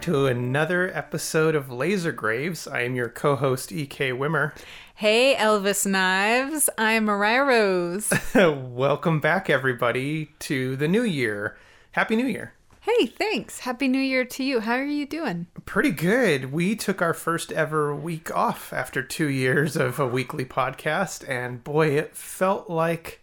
Back to another episode of Laser Graves. I am your co host, E.K. Wimmer. Hey, Elvis Knives. I'm Mariah Rose. Welcome back, everybody, to the new year. Happy New Year. hey, thanks. Happy New Year to you. How are you doing? Pretty good. We took our first ever week off after two years of a weekly podcast, and boy, it felt like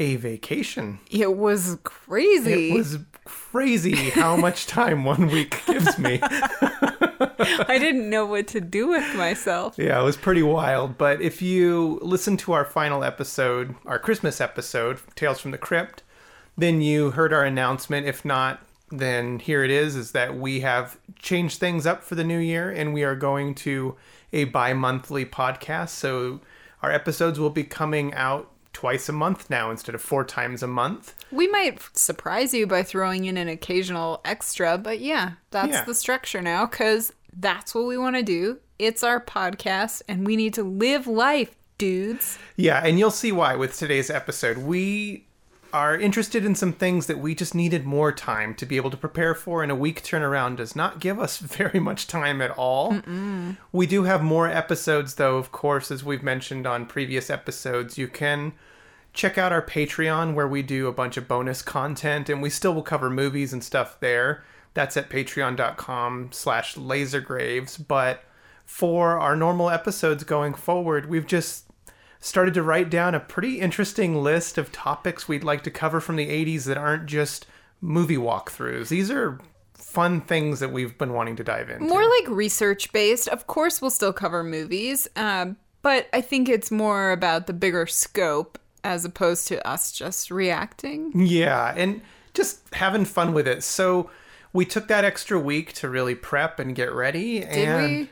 a vacation. It was crazy. It was crazy how much time one week gives me. I didn't know what to do with myself. Yeah, it was pretty wild. But if you listen to our final episode, our Christmas episode, Tales from the Crypt, then you heard our announcement. If not, then here it is is that we have changed things up for the new year and we are going to a bi-monthly podcast. So our episodes will be coming out twice a month now instead of four times a month. We might surprise you by throwing in an occasional extra, but yeah, that's Yeah. the structure now because that's what we want to do. It's our podcast and we need to live life, dudes. Yeah, and you'll see why with today's episode. We are interested in some things that we just needed more time to be able to prepare for, and a week turnaround does not give us very much time at all. We do have more episodes, though, of course, as we've mentioned on previous episodes. You can check out our Patreon where we do a bunch of bonus content, and we still will cover movies and stuff there. That's at patreon.com slash lasergraves. But for our normal episodes going forward, we've just started to write down a pretty interesting list of topics we'd like to cover from the 80s that aren't just movie walkthroughs. These are fun things that we've been wanting to dive into. More like research based. Of course, we'll still cover movies, um, but I think it's more about the bigger scope as opposed to us just reacting. Yeah, and just having fun with it. So we took that extra week to really prep and get ready. Did and, we?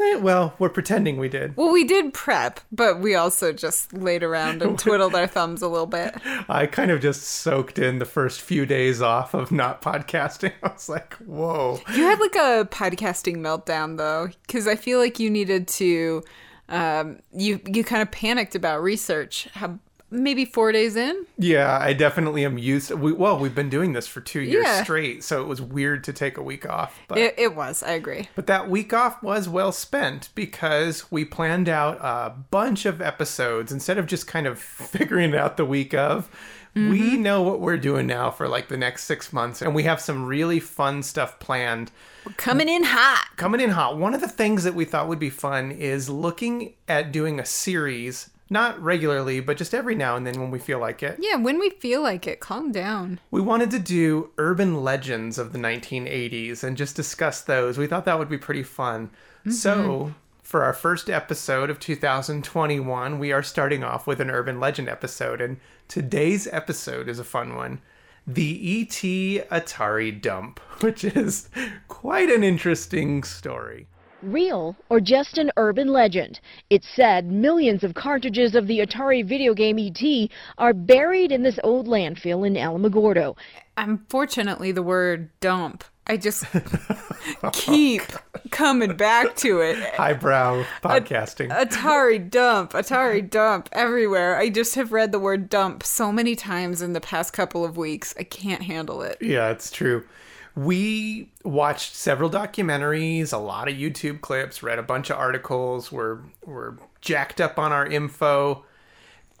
Eh, well, we're pretending we did. Well, we did prep, but we also just laid around and twiddled our thumbs a little bit. I kind of just soaked in the first few days off of not podcasting. I was like, whoa. You had like a podcasting meltdown though, because I feel like you needed to. Um, you you kind of panicked about research. How, maybe four days in. Yeah, I definitely am used. We, well, we've been doing this for two years Yeah. straight, so it was weird to take a week off. But It, it was. I agree. But that week off was well spent because we planned out a bunch of episodes instead of just kind of figuring out the week of. We mm-hmm. know what we're doing now for like the next six months, and we have some really fun stuff planned. Coming in hot. Coming in hot, one of the things that we thought would be fun is looking at doing a series, not regularly, but just every now and then when we feel like it. Yeah, when we feel like it, calm down. We wanted to do urban legends of the 1980s and just discuss those. We thought that would be pretty fun. Mm-hmm. So, for our first episode of 2021, we are starting off with an urban legend episode. And today's episode is a fun one the ET Atari dump, which is quite an interesting story. Real or just an urban legend? It's said millions of cartridges of the Atari video game ET are buried in this old landfill in Alamogordo. Unfortunately, the word dump. I just keep coming back to it. Highbrow podcasting. Atari dump, Atari dump everywhere. I just have read the word dump so many times in the past couple of weeks. I can't handle it. Yeah, it's true. We watched several documentaries, a lot of YouTube clips, read a bunch of articles. We're we're jacked up on our info.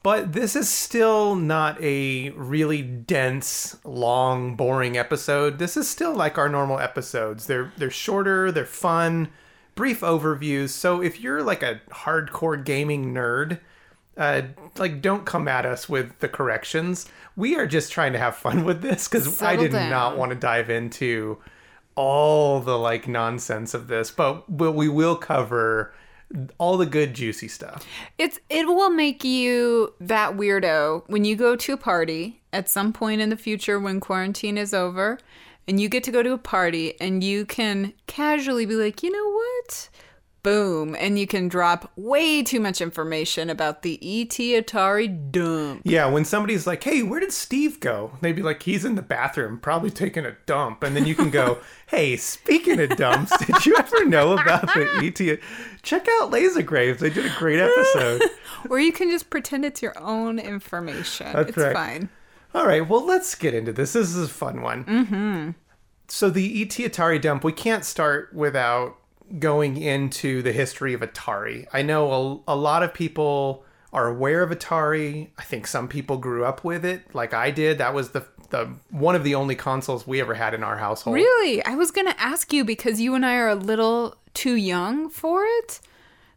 But this is still not a really dense, long, boring episode. This is still like our normal episodes. They're they're shorter, they're fun, brief overviews. So if you're like a hardcore gaming nerd, uh, like don't come at us with the corrections. We are just trying to have fun with this because I did not want to dive into all the like nonsense of this, but but we will cover all the good juicy stuff. It's it will make you that weirdo when you go to a party at some point in the future when quarantine is over and you get to go to a party and you can casually be like, "You know what?" Boom, and you can drop way too much information about the ET Atari dump. Yeah, when somebody's like, "Hey, where did Steve go?" They'd be like, "He's in the bathroom, probably taking a dump." And then you can go, "Hey, speaking of dumps, did you ever know about the ET? Check out Laser Graves. They did a great episode." Or you can just pretend it's your own information. That's it's right. fine. All right, well, let's get into this. This is a fun one. Mm-hmm. So the ET Atari dump, we can't start without going into the history of Atari. I know a, a lot of people are aware of Atari. I think some people grew up with it, like I did. That was the the one of the only consoles we ever had in our household. Really? I was going to ask you because you and I are a little too young for it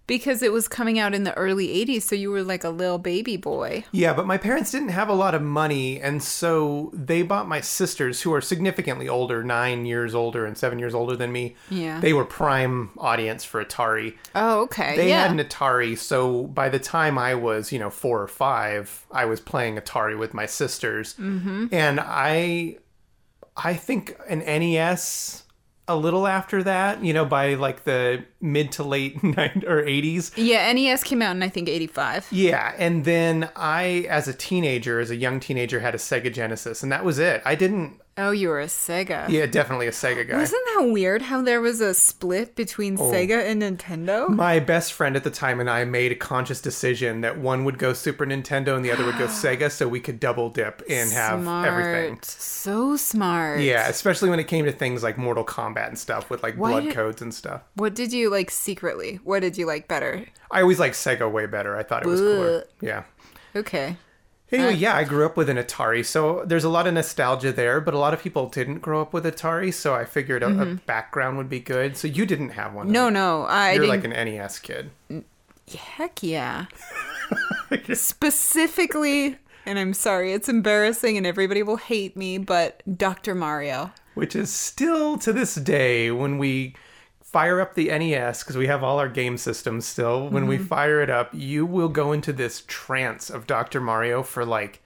because it was coming out in the early 80s so you were like a little baby boy. Yeah, but my parents didn't have a lot of money, and so they bought my sisters, who are significantly older, nine years older and seven years older than me. Yeah. They were prime audience for Atari. Oh, okay. They yeah. had an Atari, so by the time I was, you know, four or five, I was playing Atari with my sisters, mm-hmm. and I, I think an NES a little after that, you know, by like the mid to late 90s or 80s. yeah, NES came out in I think 85. Yeah, and then I, as a teenager, as a young teenager, had a Sega Genesis, and that was it. I didn't. Oh, you were a Sega. Yeah, definitely a Sega guy. Wasn't that weird how there was a split between Oh. Sega and Nintendo? My best friend at the time and I made a conscious decision that one would go Super Nintendo and the other would go Sega, so we could double dip and have smart. everything. So smart. Yeah, especially when it came to things like Mortal Kombat and stuff with like Why blood did- codes and stuff. What did you like secretly? What did you like better? I always liked Sega way better. I thought it was cooler. Yeah. Okay. Anyway, yeah, I grew up with an Atari, so there's a lot of nostalgia there, but a lot of people didn't grow up with Atari, so I figured a, a background would be good. So you didn't have one. Mm-hmm. No, no, I You're didn't. like an NES kid. Heck yeah. Specifically, and I'm sorry, it's embarrassing and everybody will hate me, but Dr. Mario. which is still to this day when we fire up the NES because we have all our game systems still. When Mm-hmm. we fire it up, you will go into this trance of Dr. Mario for like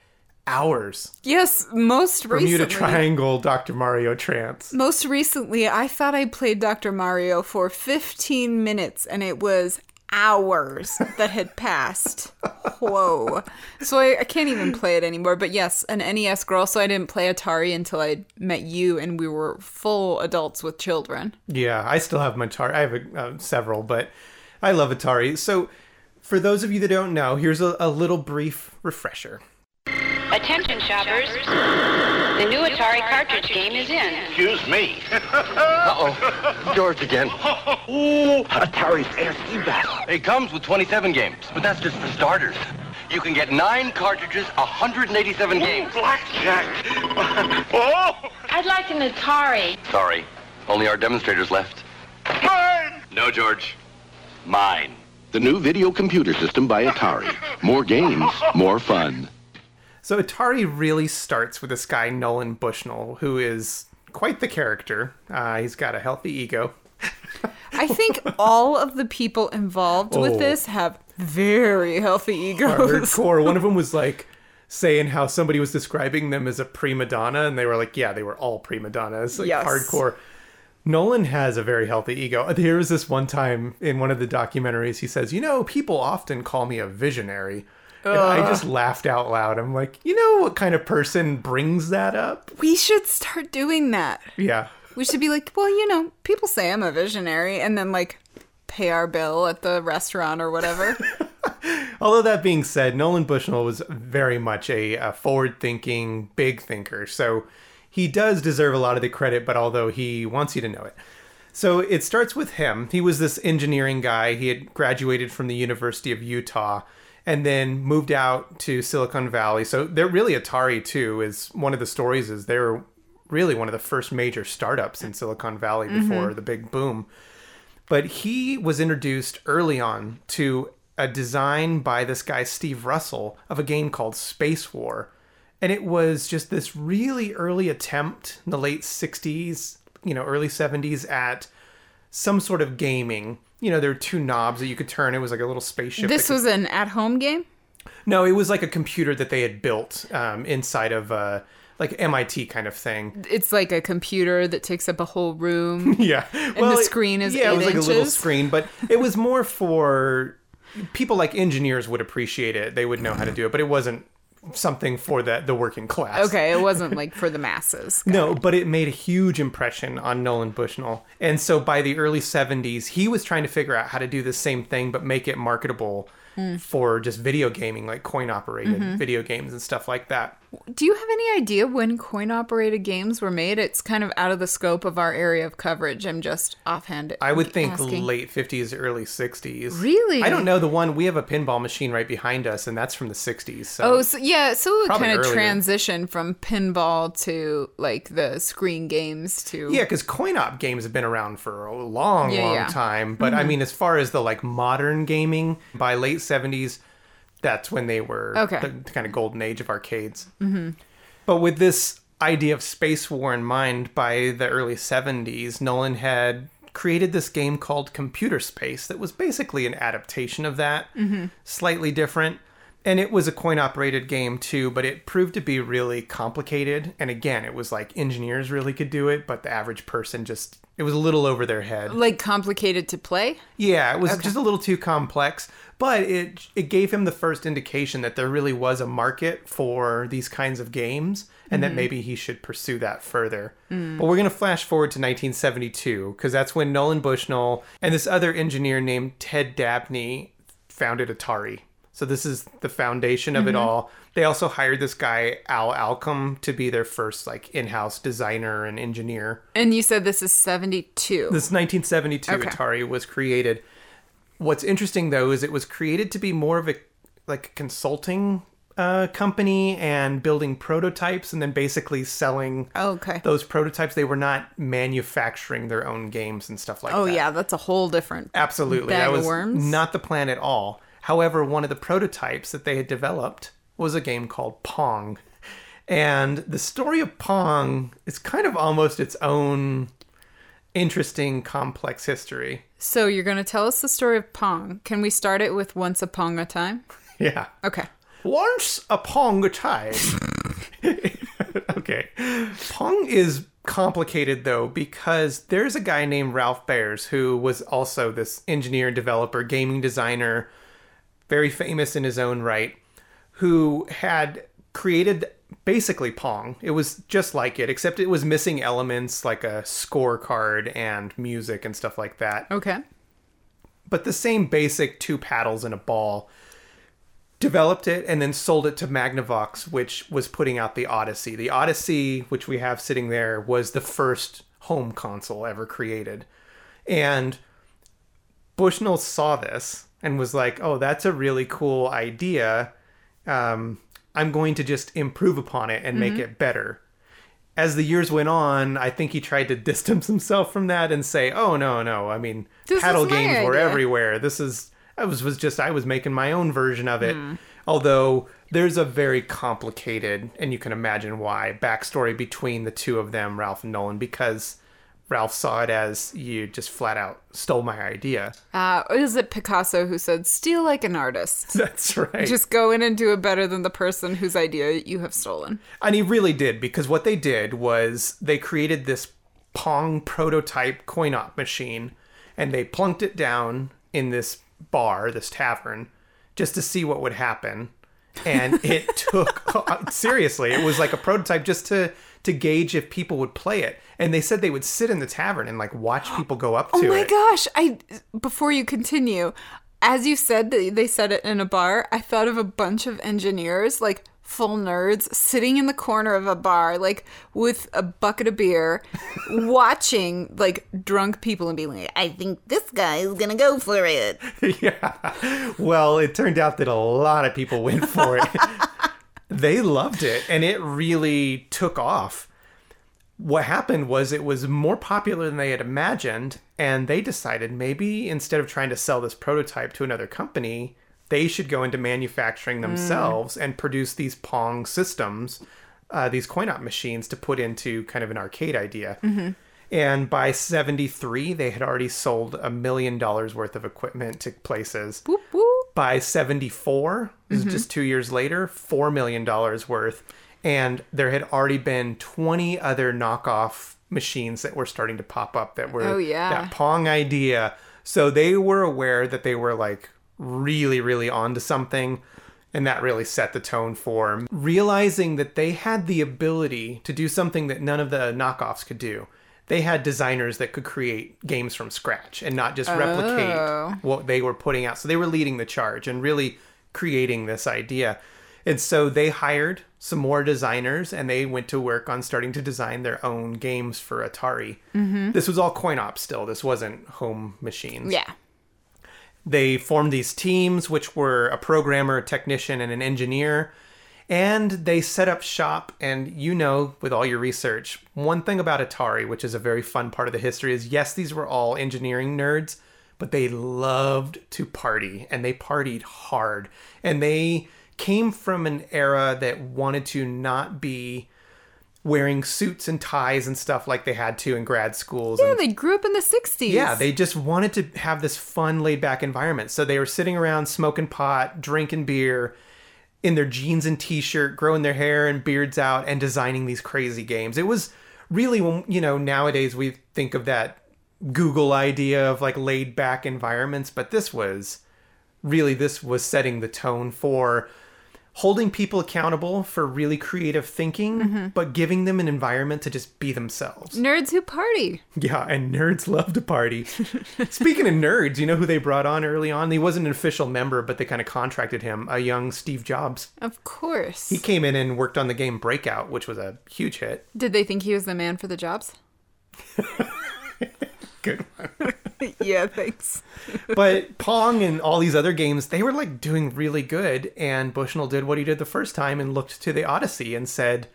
hours. Yes, most Bermuda recently. Triangle Dr. Mario trance. Most recently, I thought I played Dr. Mario for 15 minutes and it was hours that had passed. Whoa. So I, I can't even play it anymore. But yes, an NES girl, so I didn't play Atari until I met you and we were full adults with children. Yeah, I still have my Atari. I have a, uh, several, but I love Atari. So, for those of you that don't know, here's a, a little brief refresher. Attention shoppers. The new Atari cartridge game is in. Excuse me. Uh-oh. George again. Ooh, Atari's Air-Sea Battle. It comes with 27 games, but that's just for starters. You can get nine cartridges, 187 games. Blackjack. oh, I'd like an Atari. Sorry, only our demonstrators left. mine. No, George. Mine. The new video computer system by Atari. More games, more fun. So, Atari really starts with this guy, Nolan Bushnell, who is quite the character. Uh, he's got a healthy ego. I think all of the people involved Oh. with this have very healthy egos. hardcore. One of them was like saying how somebody was describing them as a prima donna, and they were like, "Yeah, they were all prima donnas." Like Yes. hardcore. Nolan has a very healthy ego. There was this one time in one of the documentaries, he says, "You know, people often call me a visionary." And I just laughed out loud. I'm like, you know what kind of person brings that up? We should start doing that. Yeah. We should be like, well, you know, people say I'm a visionary, and then like pay our bill at the restaurant or whatever. Although that being said, Nolan Bushnell was very much a, a forward-thinking, big thinker. So he does deserve a lot of the credit, but although he wants you to know it. So it starts with him. He was this engineering guy. He had graduated from the University of Utah and then moved out to Silicon Valley. So they're really Atari too is one of the stories is they're really one of the first major startups in Silicon Valley mm-hmm. before the big boom. But he was introduced early on to a design by this guy, Steve Russell, of a game called Space War. And it was just this really early attempt in the late 60s, you know, early 70s at some sort of gaming. You know, there were two knobs that you could turn. It was like a little spaceship. this could- was an at-home game. no, it was like a computer that they had built um, inside of uh, like MIT kind of thing. It's like a computer that takes up a whole room. Yeah. And the screen is yeah, it was eight like a little screen, but it was more for people like engineers would appreciate it. They would know how to do it, but it wasn't something for the the working class. Okay, it wasn't like for the masses. No, but it made a huge impression on Nolan Bushnell. And so by the early 70s, he was trying to figure out how to do the same thing but make it marketable hmm. for just video gaming, like coin operated mm-hmm. video games and stuff like that. Do you have any idea when coin operated games were made? It's kind of out of the scope of our area of coverage. I'm just offhand. I would think asking. late 50s, early 60s. Really? I don't know. The one, we have a pinball machine right behind us, and that's from the 60s. So Oh, so, yeah. So it kind of transition from pinball to like the screen games to. Yeah, because coin op games have been around for a long, Yeah, long yeah. Mm-hmm. time. But I mean, as far as the like modern gaming, by late 70s, that's when they were Okay. the kind of golden age of arcades. Mm-hmm. But with this idea of space war in mind, by the early 70s, Nolan had created this game called Computer Space that was basically an adaptation of that, slightly different. And it was a coin operated game too, but it proved to be really complicated. And again, it was like engineers really could do it, but the average person just, it was a little over their head. Like complicated to play. Yeah, it was just a little too complex, but it it gave him the first indication that there really was a market for these kinds of games and that mm-hmm. maybe he should pursue that further. But we're going to flash forward to 1972 because that's when Nolan Bushnell and this other engineer named Ted Dabney founded Atari. So this is the foundation of it mm-hmm. all. They also hired this guy Al Alcorn to be their first like in-house designer and engineer. And you said this is 72. This 1972 Okay. Atari was created. What's interesting though is it was created to be more of a like a consulting uh, company and building prototypes and then basically selling Oh, okay. those prototypes. They were not manufacturing their own games and stuff like oh, that. Oh yeah. That's a whole different. Absolutely. Bag that of was worms? not the plan at all. However, one of the prototypes that they had developed was a game called Pong. And the story of Pong is kind of almost its own interesting, complex history. So you're going to tell us the story of Pong. Can we start it with Once Upon a Time? Yeah. Okay. Once upon a time. okay. Pong is complicated though because there's a guy named Ralph Bears who was also this engineer, developer, gaming designer, very famous in his own right, who had created basically Pong. It was just like it, except it was missing elements like a scorecard and music and stuff like that Okay. but the same basic two paddles and a ball. Developed it and then sold it to Magnavox, which was putting out the Odyssey. The Odyssey, which we have sitting there, was the first home console ever created. And Bushnell saw this and was like, oh, that's a really cool idea. Um, I'm going to just improve upon it and make it better as the years went on, I think he tried to distance himself from that and say, "Oh no, no. I mean, This paddle games were everywhere. This is I was was just I was making my own version of it." Hmm. Although there's a very complicated, and you can imagine why, backstory between the two of them, Ralph and Nolan, because Ralph saw it as you just flat out stole my idea. Uh, is it Picasso who said, steal like an artist? That's right. Just go in and do it better than the person whose idea you have stolen. And he really did because what they did was they created this Pong prototype coin op machine and they plunked it down in this bar, this tavern, just to see what would happen. And it took seriously, it was like a prototype just to to gauge if people would play it. And they said they would sit in the tavern and like watch people go up oh to it. Oh my it. gosh! I before you continue, as you said that they said it in a bar, I thought of a bunch of engineers, like full nerds, sitting in the corner of a bar, like with a bucket of beer, watching like drunk people and being like, "I think this guy is gonna go for it." yeah. Well, it turned out that a lot of people went for it. they loved it and it really took off. What happened was it was more popular than they had imagined, and they decided maybe instead of trying to sell this prototype to another company, they should go into manufacturing hmm. themselves and produce these Pong systems, uh, these coin op machines to put into kind of an arcade idea. Mm-hmm. And by 73, they had already sold a million dollars worth of equipment to places. Whoop whoop. By 74, this is mm-hmm. just two years later, $4 million worth. And there had already been 20 other knockoff machines that were starting to pop up that were Oh, yeah. that Pong idea. So they were aware that they were like really, really onto something. And that really set the tone for realizing that they had the ability to do something that none of the knockoffs could do. They had designers that could create games from scratch and not just replicate Oh. what they were putting out. So they were leading the charge and really creating this idea. And so they hired some more designers and they went to work on starting to design their own games for Atari. Mm-hmm. This was all coin op still. This wasn't home machines. Yeah. They formed these teams, which were a programmer, a technician, and an engineer. And they set up shop. And you know, with all your research, one thing about Atari, which is a very fun part of the history, is yes, these were all engineering nerds, but they loved to party and they partied hard. And they came from an era that wanted to not be wearing suits and ties and stuff like they had to in grad schools. Yeah, and they grew up in the 60s. yeah, they just wanted to have this fun, laid back environment. So they were sitting around smoking pot, drinking beer, in their jeans and t shirt, growing their hair and beards out, and designing these crazy games. It was really, when you know, nowadays we think of that Google idea of like laid back environments, but this was really, this was setting the tone for holding people accountable for really creative thinking, mm-hmm. but giving them an environment to just be themselves. Nerds who party. Yeah, and nerds love to party. Speaking of nerds, you know who they brought on early on? He wasn't an official member, but they kind of contracted him, a young Steve Jobs. Of course. He came in and worked on the game Breakout, which was a huge hit. Did they think he was the man for the jobs? Good one. yeah, thanks. but Pong and all these other games, they were like doing really good. And Bushnell did what he did the first time and looked to the Odyssey and said,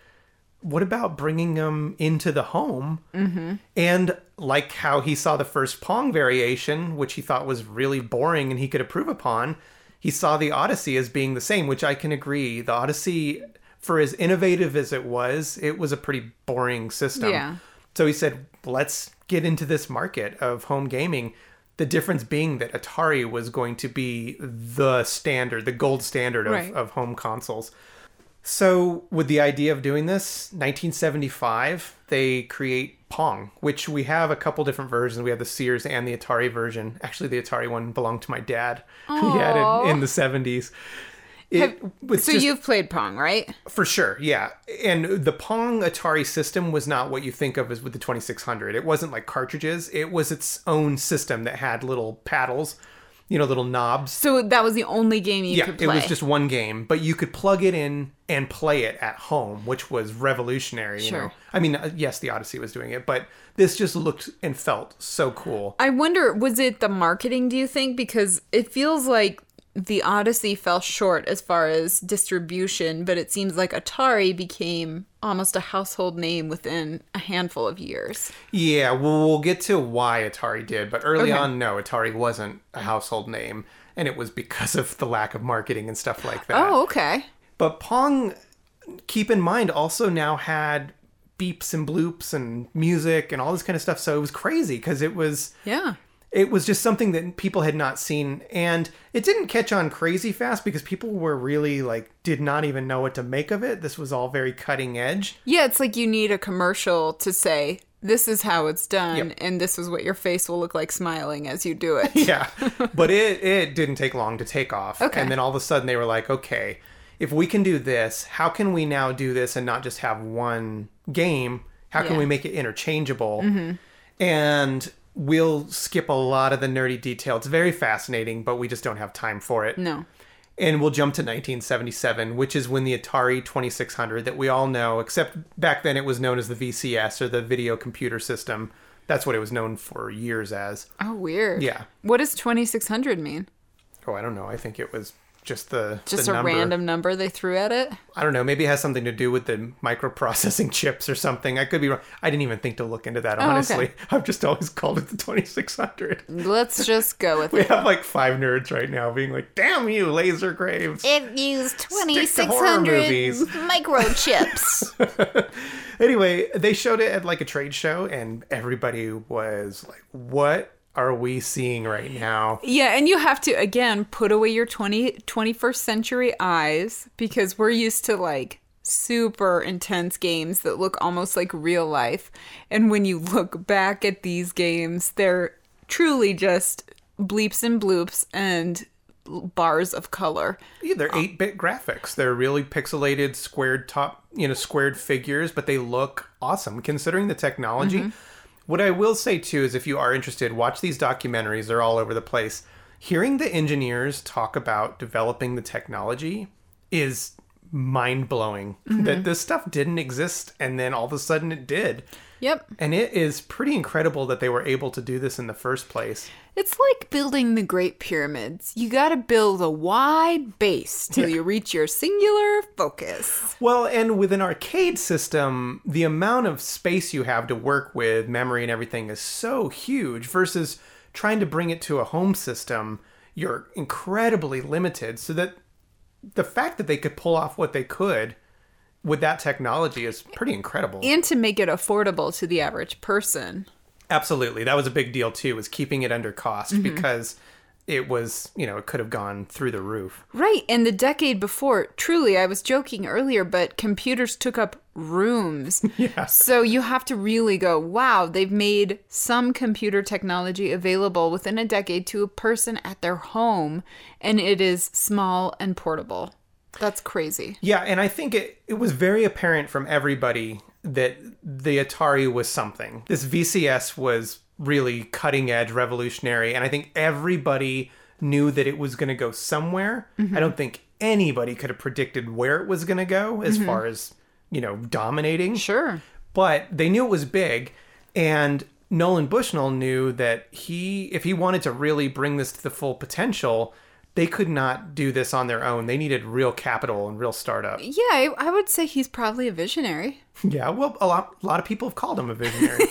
what about bringing them into the home? Mm-hmm. And like how he saw the first Pong variation, which he thought was really boring and he could approve upon, he saw the Odyssey as being the same, which I can agree. The Odyssey, for as innovative as it was, it was a pretty boring system. Yeah. So he said, let's get into this market of home gaming. The difference being that Atari was going to be the standard, the gold standard of, Right. of home consoles. So, with the idea of doing this, 1975, they create Pong, which we have a couple different versions. We have the Sears and the Atari version. Actually, the Atari one belonged to my dad. He had it in the 70s. It Have- so just- you've played Pong, right? for sure, yeah. And the Pong Atari system was not what you think of as with the 2600. It wasn't like cartridges. It was its own system that had little paddles, you know, little knobs. So that was the only game you yeah, could it was just one game, but you could plug it in and play it at home, which was revolutionary. You Sure. know, I mean, uh, yes, the Odyssey was doing it, but this just looked and felt so cool. I wonder, was it the marketing, do you think? Because it feels like the Odyssey fell short as far as distribution, but it seems like Atari became almost a household name within a handful of years. Yeah, well, we'll get to why Atari did, but early Okay. on, no, Atari wasn't a household name, and it was because of the lack of marketing and stuff like that. Oh, okay. But Pong, keep in mind, also now had beeps and bloops and music and all this kind of stuff. So it was crazy because it was Yeah. It was just something that people had not seen, and it didn't catch on crazy fast because people were really like did not even know what to make of it. This was all very cutting edge. Yeah, it's like you need a commercial to say, this is how it's done, Yep. and this is what your face will look like smiling as you do it. yeah but it it didn't take long to take off Okay. and then all of a sudden they were like okay if we can do this how can we now do this and not just have one game how can Yeah. we make it interchangeable mm-hmm. and we'll skip a lot of the nerdy detail it's very fascinating but we just don't have time for it No. and we'll jump to 1977 which is when the atari 2600 that we all know except back then it was known as the vcs or the video computer system that's what it was known for years as Oh, weird. Yeah. What does 2600 mean? Oh, I don't know. I think it was just the Just the a number. random number they threw at it? I don't know. Maybe it has something to do with the microprocessing chips or something. I could be wrong. I didn't even think to look into that. Oh, okay. Honestly, I've just always called it the 2600. Let's just go with We it. have like five nerds right now being like, "Damn you, laser graves!" It used horror 2600 movies. microchips. Anyway, they showed it at like a trade show, and everybody was like, "What are we seeing right now?" Yeah, and you have to again put away your 20 21st century eyes because we're used to like super intense games that look almost like real life. And when you look back at these games, they're truly just bleeps and bloops and bars of color. Yeah, they're um, 8-bit graphics. They're really pixelated, squared top, you know, squared figures, but they look awesome considering the technology. Mm-hmm. What I will say too is if you are interested, watch these documentaries. They're all over the place. Hearing the engineers talk about developing the technology is mind blowing mm-hmm. that this stuff didn't exist and then all of a sudden it did. Yep. And it is pretty incredible that they were able to do this in the first place. It's like building the Great Pyramids. You got to build a wide base till you reach your singular focus. Well, and with an arcade system, the amount of space you have to work with, memory and everything, is so huge versus trying to bring it to a home system. You're incredibly limited. So that the fact that they could pull off what they could with that technology is pretty incredible. And to make it affordable to the average person. Absolutely. That was a big deal too, was keeping it under cost mm-hmm. because it was, you know, it could have gone through the roof. Right. And the decade before, truly, I was joking earlier, but computers took up rooms. Yeah. So you have to really go, wow, they've made some computer technology available within a decade to a person at their home, and it is small and portable. That's crazy. Yeah, and I think it, it was very apparent from everybody that the Atari was something. This VCS was really cutting edge, revolutionary, and I think everybody knew that it was going to go somewhere. Mm-hmm. I don't think anybody could have predicted where it was going to go as mm-hmm. far as, you know, dominating. Sure. But they knew it was big, and Nolan Bushnell knew that he, if he wanted to really bring this to the full potential, they could not do this on their own. They needed real capital and real startup. Yeah, I, I would say he's probably a visionary. Yeah, well, a lot, a lot of people have called him a visionary.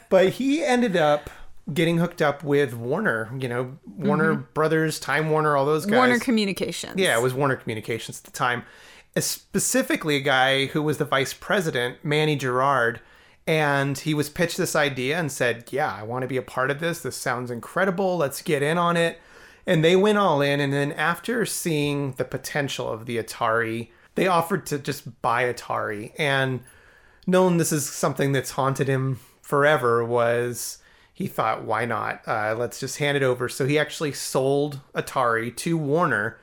but he ended up getting hooked up with Warner, you know, Warner mm-hmm. Brothers, Time Warner, all those guys. Warner Communications. Yeah, it was Warner Communications at the time. Specifically, a guy who was the vice president, Manny Gerard, and he was pitched this idea and said, "Yeah, I want to be a part of this. This sounds incredible. Let's get in on it." And they went all in. And then after seeing the potential of the Atari, they offered to just buy Atari. And Nolan, this is something that's haunted him forever. Was he thought, why not? Uh, let's just hand it over. So he actually sold Atari to Warner.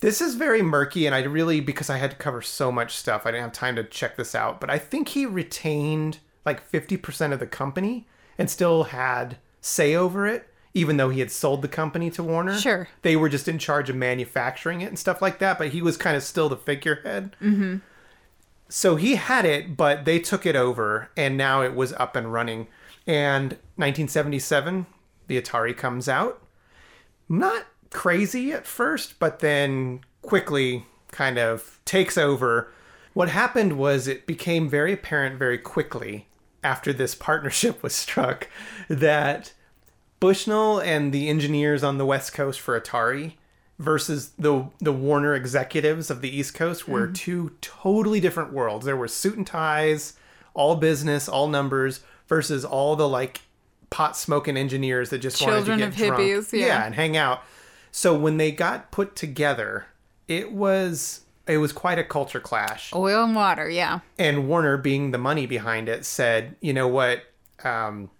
This is very murky, and I really, because I had to cover so much stuff, I didn't have time to check this out. But I think he retained like 50% of the company and still had say over it, even though he had sold the company to Warner. Sure. They were just in charge of manufacturing it and stuff like that, but he was kind of still the figurehead. Mm-hmm. So he had it, but they took it over, and now it was up and running. And 1977, the Atari comes out. Not crazy at first, but then quickly kind of takes over. What happened was it became very apparent very quickly after this partnership was struck that Bushnell and the engineers on the West Coast for Atari versus the the Warner executives of the East Coast were mm-hmm. two totally different worlds. There were suit and ties, all business, all numbers, versus all the like pot smoking engineers that just Children wanted to get of drunk. hippies, yeah. and hang out. So when they got put together, it was it was quite a culture clash Oil and water, yeah. and Warner, being the money behind it, said, "You know what? Um,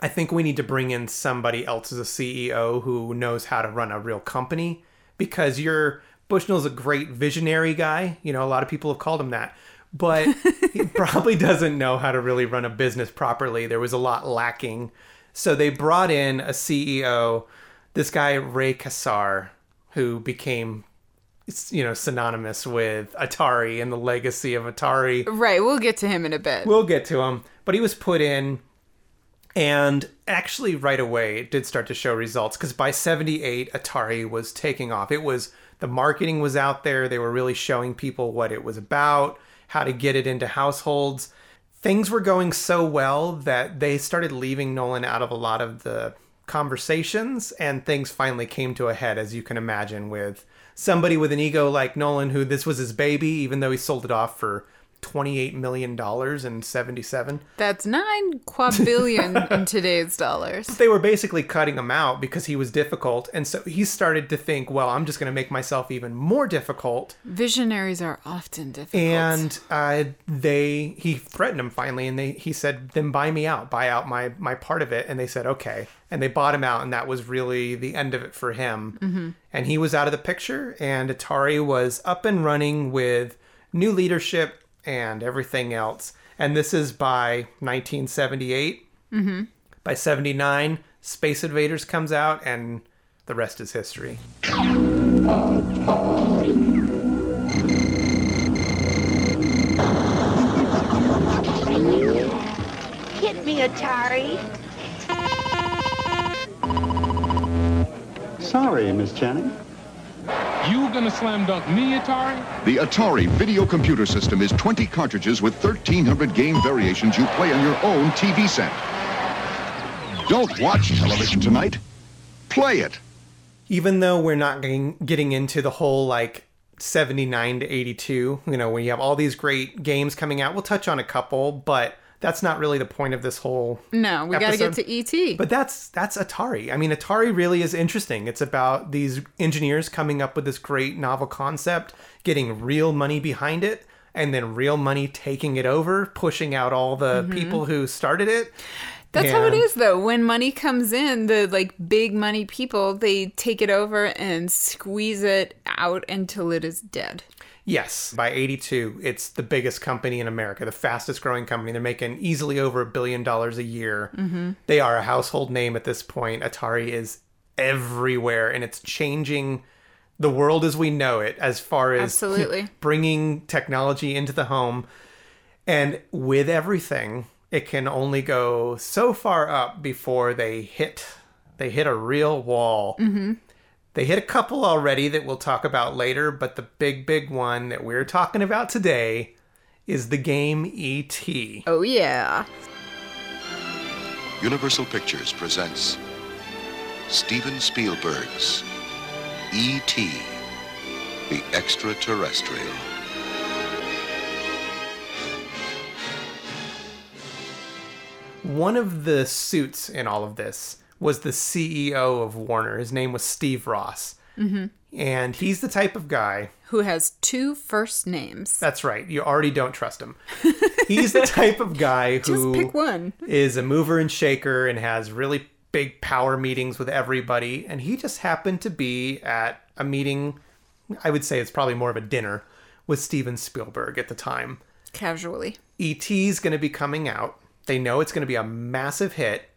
I think we need to bring in somebody else as a CEO who knows how to run a real company because you're Bushnell's a great visionary guy. You know, a lot of people have called him that." But he probably doesn't know how to really run a business properly. There was a lot lacking. So they brought in a CEO, this guy Ray Kassar, who became you know synonymous with Atari and the legacy of Atari. Right, we'll get to him in a bit. We'll get to him, but he was put in, and actually right away it did start to show results because by '78 Atari was taking off. It was the marketing was out there. They were really showing people what it was about, how to get it into households. Things were going so well that they started leaving Nolan out of a lot of the conversations, and things finally came to a head, as you can imagine, with somebody with an ego like Nolan, who this was his baby, even though he sold it off for $28 million in 77. That's nine quadrillion in today's dollars. They were basically cutting him out because he was difficult. And so he started to think, well, I'm just going to make myself even more difficult. Visionaries are often difficult. And uh, they, he threatened him finally, and they, he said, then buy me out, buy out my, my part of it. And they said, okay. And they bought him out, and that was really the end of it for him. And he was out of the picture, and Atari was up and running with new leadership and everything else. And this is by 1978. Mm-hmm. By 79, Space Invaders comes out, and the rest is history. Hit me, Atari. Sorry, Miss Channing. You gonna slam dunk me, Atari? The Atari video computer system is 20 cartridges with 1,300 game variations you play on your own TV set. Don't watch television tonight. Play it. even though we're not getting, getting into the whole like 79 to 82 you know when you have all these great games coming out we'll touch on a couple but that's not really the point of this whole No, we got to get to ET. but that's that's atari i mean atari really is interesting it's about these engineers coming up with this great novel concept getting real money behind it and then real money taking it over pushing out all the Mm-hmm. people who started it That's how it is though. When money comes in, the like big money people, they take it over and squeeze it out until it is dead. Yes, by 82, it's the biggest company in America, the fastest growing company. They're making easily over a billion dollars a year. Mm-hmm. They are a household name at this point. Atari is everywhere and it's changing the world as we know it as far as Absolutely. bringing technology into the home. And with everything, it can only go so far up before they hit they hit a real wall. Mm-hmm. They hit a couple already that we'll talk about later, but the big, big one that we're talking about today is the game E.T. Oh yeah. Universal Pictures presents Steven Spielberg's E.T., the Extraterrestrial. One of the suits in all of this was the CEO of Warner. His name was Steve Ross. Mm-hmm. And he's the type of guy Who has two first names? That's right. You already don't trust him. He's the type of guy Just who pick one. is a mover and shaker and has really big power meetings with everybody. And he just happened to be at a meeting, I would say it's probably more of a dinner, with Steven Spielberg at the time. Casually. E.T. is going to be coming out. They know it's going to be a massive hit.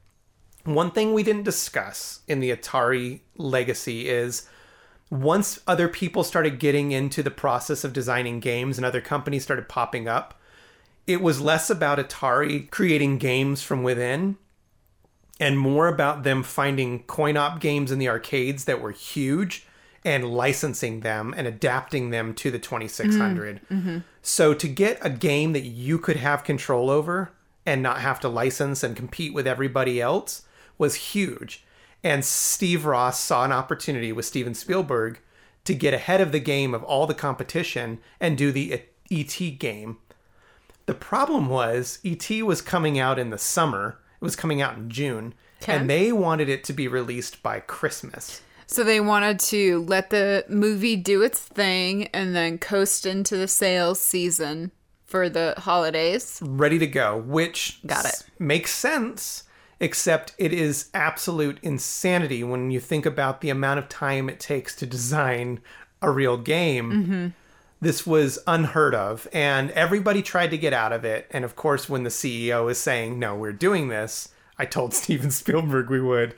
One thing we didn't discuss in the Atari legacy is once other people started getting into the process of designing games and other companies started popping up, it was less about Atari creating games from within and more about them finding coin op games in the arcades that were huge and licensing them and adapting them to the 2600. Mm, mm-hmm. So to get a game that you could have control over and not have to license and compete with everybody else was huge. And Steve Ross saw an opportunity with Steven Spielberg to get ahead of the game of all the competition and do the ET game. The problem was ET was coming out in the summer. It was coming out in June, and they wanted it to be released by Christmas. So they wanted to let the movie do its thing and then coast into the sales season for the holidays. ready to go, which Got it. s- makes sense, except it is absolute insanity when you think about the amount of time it takes to design a real game. Mm-hmm. This was unheard of, and everybody tried to get out of it. And of course, when the CEO is saying, No, we're doing this, I told Steven Spielberg we would.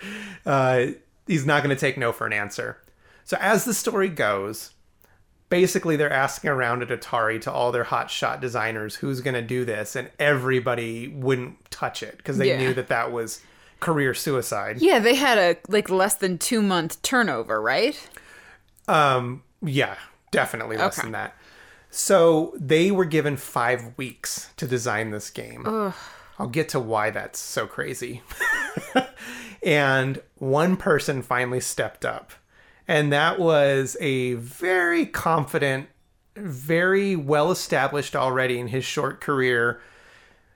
Uh, he's not going to take no for an answer. So, as the story goes, basically they're asking around at Atari to all their hotshot designers who's going to do this, and everybody wouldn't touch it because they Yeah. knew that that was career suicide. Yeah, they had a like less than two month turnover, right? Um, yeah, definitely less Okay. than that. So they were given five weeks to design this game. I'll get to why that's so crazy. and one person finally stepped up, and that was a very confident, very well established already in his short career,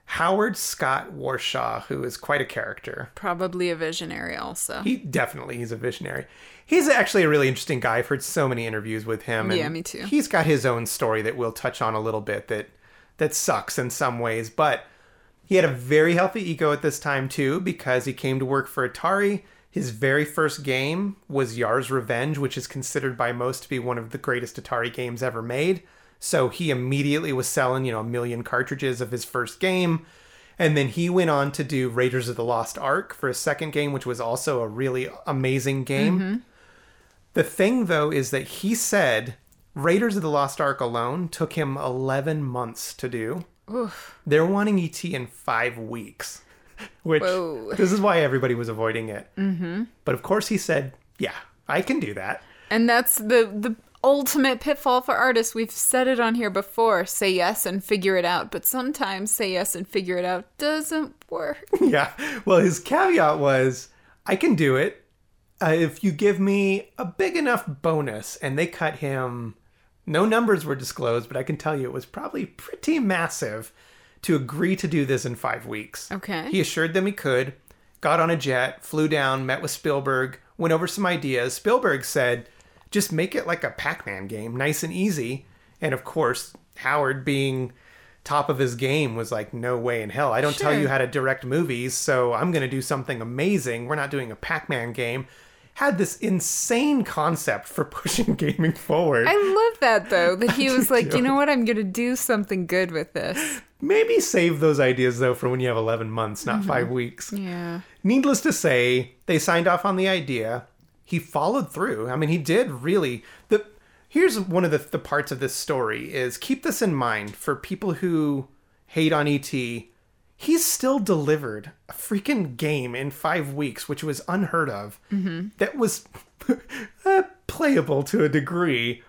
Howard Scott Warshaw, who is quite a character. Probably a visionary also. He definitely he's a visionary. He's actually a really interesting guy. I've heard so many interviews with him. And Yeah, me too. He's got his own story that we'll touch on a little bit that that sucks in some ways, but he had a very healthy ego at this time too because he came to work for Atari. His very first game was Yars' Revenge, which is considered by most to be one of the greatest Atari games ever made. So he immediately was selling, you know, a million cartridges of his first game. And then he went on to do Raiders of the Lost Ark for a second game, which was also a really amazing game. Mm-hmm. The thing, though, is that he said Raiders of the Lost Ark alone took him 11 months to do. They're wanting ET in five weeks. which Whoa. this is why everybody was avoiding it. Mm-hmm. But of course, he said, "Yeah, I can do that." And that's the the ultimate pitfall for artists. We've said it on here before. Say yes and figure it out. But sometimes say yes and figure it out doesn't work. yeah. Well, his caveat was, "I can do it uh, if you give me a big enough bonus." And they cut him. No numbers were disclosed, but I can tell you it was probably pretty massive to agree to do this in five weeks. Okay. He assured them he could, got on a jet, flew down, met with Spielberg, went over some ideas. Spielberg said, just make it like a Pac Man game, nice and easy. And of course, Howard, being top of his game, was like, no way in hell. I don't tell you how to direct movies, so I'm going to do something amazing. We're not doing a Pac Man game. Had this insane concept for pushing gaming forward. I love that though. That he was like, you know what? I'm gonna do something good with this. Maybe save those ideas though for when you have 11 months, not mm-hmm. five weeks. Yeah. Needless to say, they signed off on the idea. He followed through. I mean, he did really. The here's one of the, the parts of this story is keep this in mind for people who hate on ET. He's still delivered freaking game in five weeks, which was unheard of. That was uh, playable to a degree.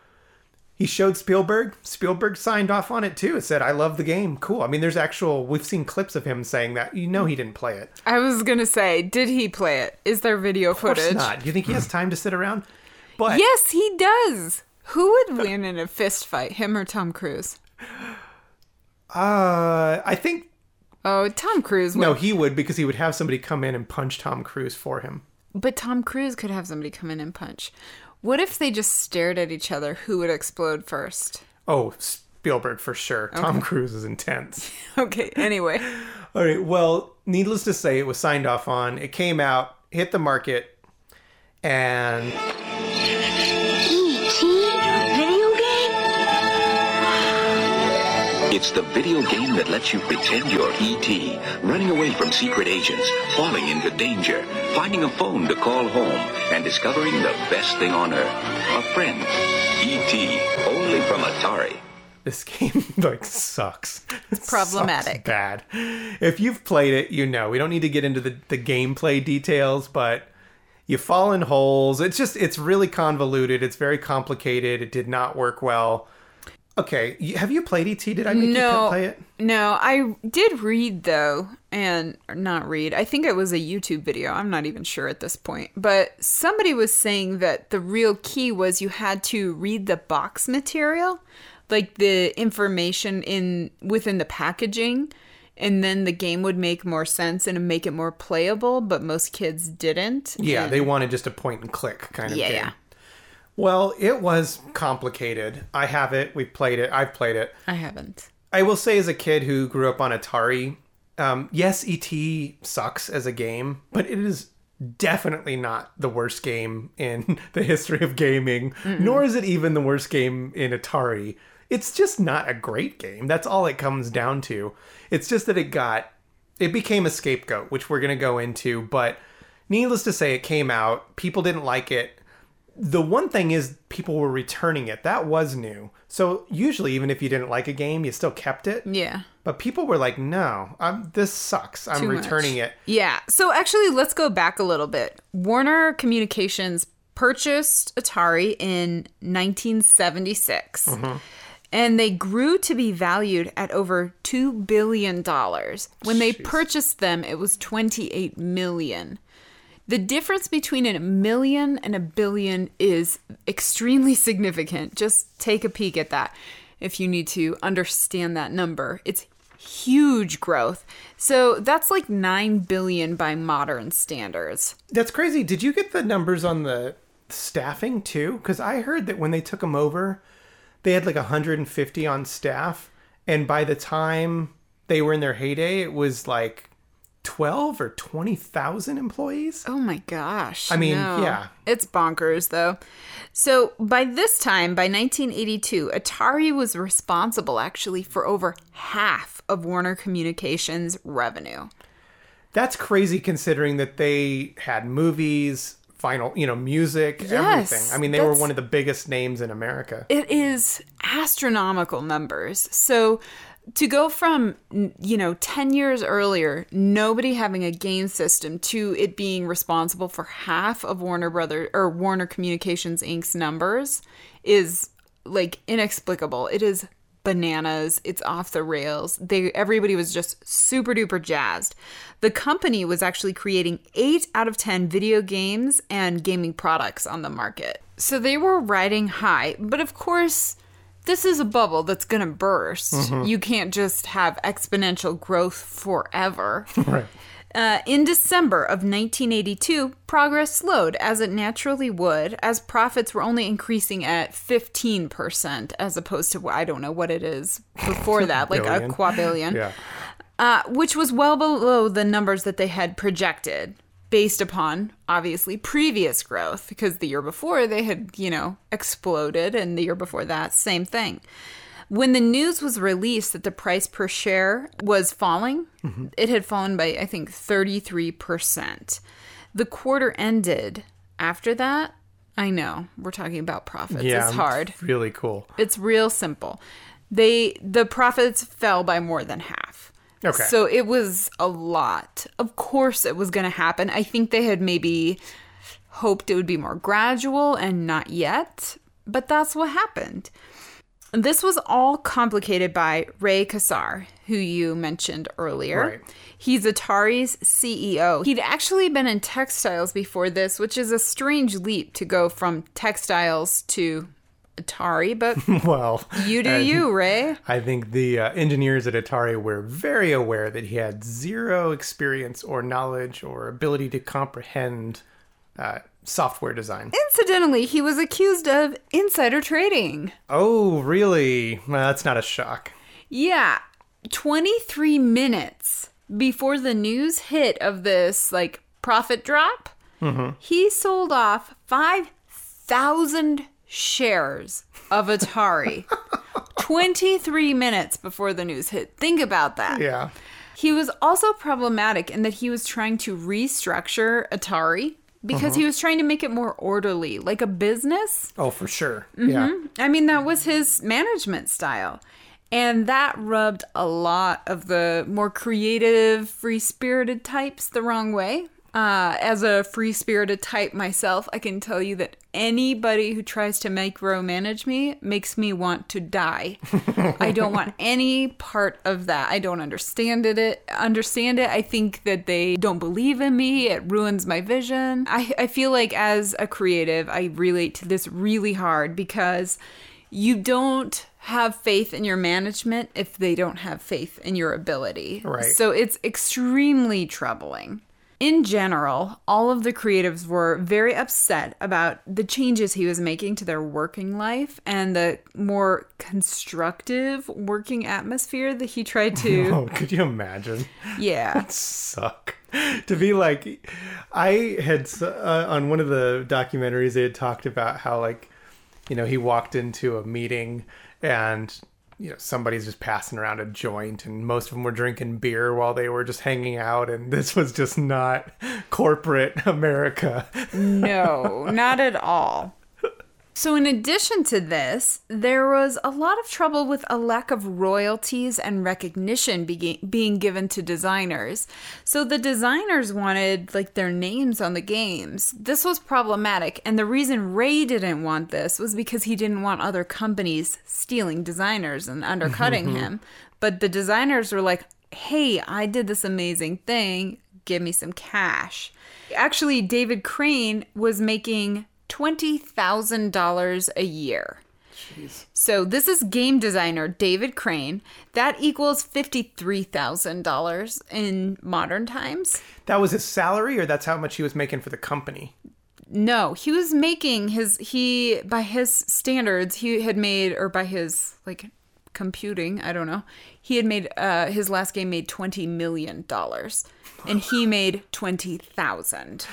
He showed Spielberg. Spielberg signed off on it too. It said, "I love the game. Cool." I mean, there's actual. We've seen clips of him saying that. You know, he didn't play it. I was gonna say, did he play it? Is there video Of course footage? not. You think he has time to sit around? But Yes, he does. Who would win in a fist fight, him or Tom Cruise? uh, I think Oh, Tom Cruise. Would. no, he would because he would have somebody come in and punch Tom Cruise for him. But Tom Cruise could have somebody come in and punch. What if they just stared at each other? Who would explode first? Oh, Spielberg for sure. Tom Cruise is intense. Okay. Anyway, All right. Well, needless to say, it was signed off on. It came out, hit the market, and It's the video game that lets you pretend you're E.T., running away from secret agents, falling into danger, finding a phone to call home, and discovering the best thing on earth, a friend. E.T., only from Atari. this game like sucks. It's problematic. bad. If you've played it, you know. We don't need to get into the, the gameplay details, but you fall in holes. It's just it's really convoluted. It's very complicated. It did not work well. Okay, have you played ET? Did I make you no, play it? no. I did read though, and not read. I think it was a YouTube video. I'm not even sure at this point. But somebody was saying that the real key was you had to read the box material, like the information in within the packaging. And then the game would make more sense and make it more playable, but most kids didn't. Yeah, And- they wanted just a point and click kind of Yeah, game. yeah. Well, it was complicated. I have it. We've played it. I've played it. I haven't. I will say, as a kid who grew up on Atari, um, yes, ET sucks as a game, but it is definitely not the worst game in the history of gaming, nor is it even the worst game in Atari. It's just not a great game. That's all it comes down to. It's just that it got, it became a scapegoat, which we're going to go into, but needless to say, it came out. People didn't like it the one thing is people were returning it. That was new. So usually, even if you didn't like a game, you still kept it. Yeah. But people were like, "No, I'm, this sucks. I'm Too much. returning it." Yeah. So actually, let's go back a little bit. Warner Communications purchased Atari in 1976. Mm-hmm. And they grew to be valued at over $2 billion. When they purchased them, it was 28 million. The difference between a million and a billion is extremely significant. Just take a peek at that if you need to understand that number. It's huge growth. So that's like 9 billion by modern standards. That's crazy. Did you get the numbers on the staffing too? Because I heard that when they took them over, they had like 150 on staff, and by the time they were in their heyday, it was like 12 or 20,000 employees. Oh my gosh. I mean, no. yeah. It's bonkers though. So by this time, by 1982, Atari was responsible actually for over half of Warner Communications revenue. That's crazy considering that they had movies, final, you know, music, Yes, everything. I mean, they were one of the biggest names in America. It is astronomical numbers. So to go from you know 10 years earlier nobody having a game system to it being responsible for half of Warner Brother or Warner Communications Inc.'s numbers is like inexplicable. It is bananas. It's off the rails. They everybody was just super duper jazzed. The company was actually creating 8 out of 10 video games and gaming products on the market. So they were riding high, but of course this is a bubble that's going to burst. Mhm. You can't just have exponential growth forever. right. Uh, in December of 1982, progress slowed as it naturally would, as profits were only increasing at 15%, as opposed to, I don't know what it is before that, like a Billion. quadrillion, Yeah. uh, which was well below the numbers that they had projected based upon, obviously, previous growth, because the year before they had, you know, exploded, and the year before that, same thing. When the news was released that the price per share was falling, Mhm. it had fallen by, I think, 33%. The quarter ended after that. I know, we're talking about profits. yeah. it's hard. Really cool. It's real simple. They the profits fell by more than half. Okay. So it was a lot. Of course it was going to happen. I think they had maybe hoped it would be more gradual and not yet, but that's what happened. This was all complicated by Ray Kassar, who you mentioned earlier. Right. He's Atari's CEO. He'd actually been in textiles before this, which is a strange leap to go from textiles to Atari, but well, you do and you, Ray. I think the uh, engineers at Atari were very aware that he had zero experience or knowledge or ability to comprehend uh, software design. Incidentally, he was accused of insider trading. Oh, really? Well, that's not a shock. Yeah, 23 minutes before the news hit of this like profit drop, Mm-hmm. he sold off 5,000 shares of Atari. 23 minutes before the news hit. Think about that. Yeah. He was also problematic in that he was trying to restructure Atari because Mhm. he was trying to make it more orderly, like a business. Oh, for sure. Yeah. Mhm. I mean, that was his management style. And that rubbed a lot of the more creative, free spirited types the wrong way. Uh, as a free spirited type myself, I can tell you that anybody who tries to micromanage me makes me want to die. I don't want any part of that. I don't understand it. Understand it. I think that they don't believe in me. It ruins my vision. I, I feel like as a creative, I relate to this really hard because you don't have faith in your management if they don't have faith in your ability. Right. So it's extremely troubling. In general, all of the creatives were very upset about the changes he was making to their working life and the more constructive working atmosphere that he tried to. Oh, could you imagine? Yeah. That'd suck. To be like, I had uh, on one of the documentaries they had talked about how like, you know, he walked into a meeting and you know somebody's just passing around a joint and most of them were drinking beer while they were just hanging out and this was just not corporate America. No, not at all. So, in addition to this, there was a lot of trouble with a lack of royalties and recognition be- being given to designers. So, the designers wanted like their names on the games. This was problematic, and the reason Ray didn't want this was because he didn't want other companies stealing designers and undercutting mm-hmm. him. But the designers were like, hey, I did this amazing thing, give me some cash. Actually, David Crane was making $20,000 a year. Jeez. So this is game designer David Crane. That equals $53,000 in modern times. That was his salary or that's how much he was making for the company. No, he was making his he by his standards, he had made or by his like computing, I don't know. He had made uh his last game made 20 million dollars and he made 20,000.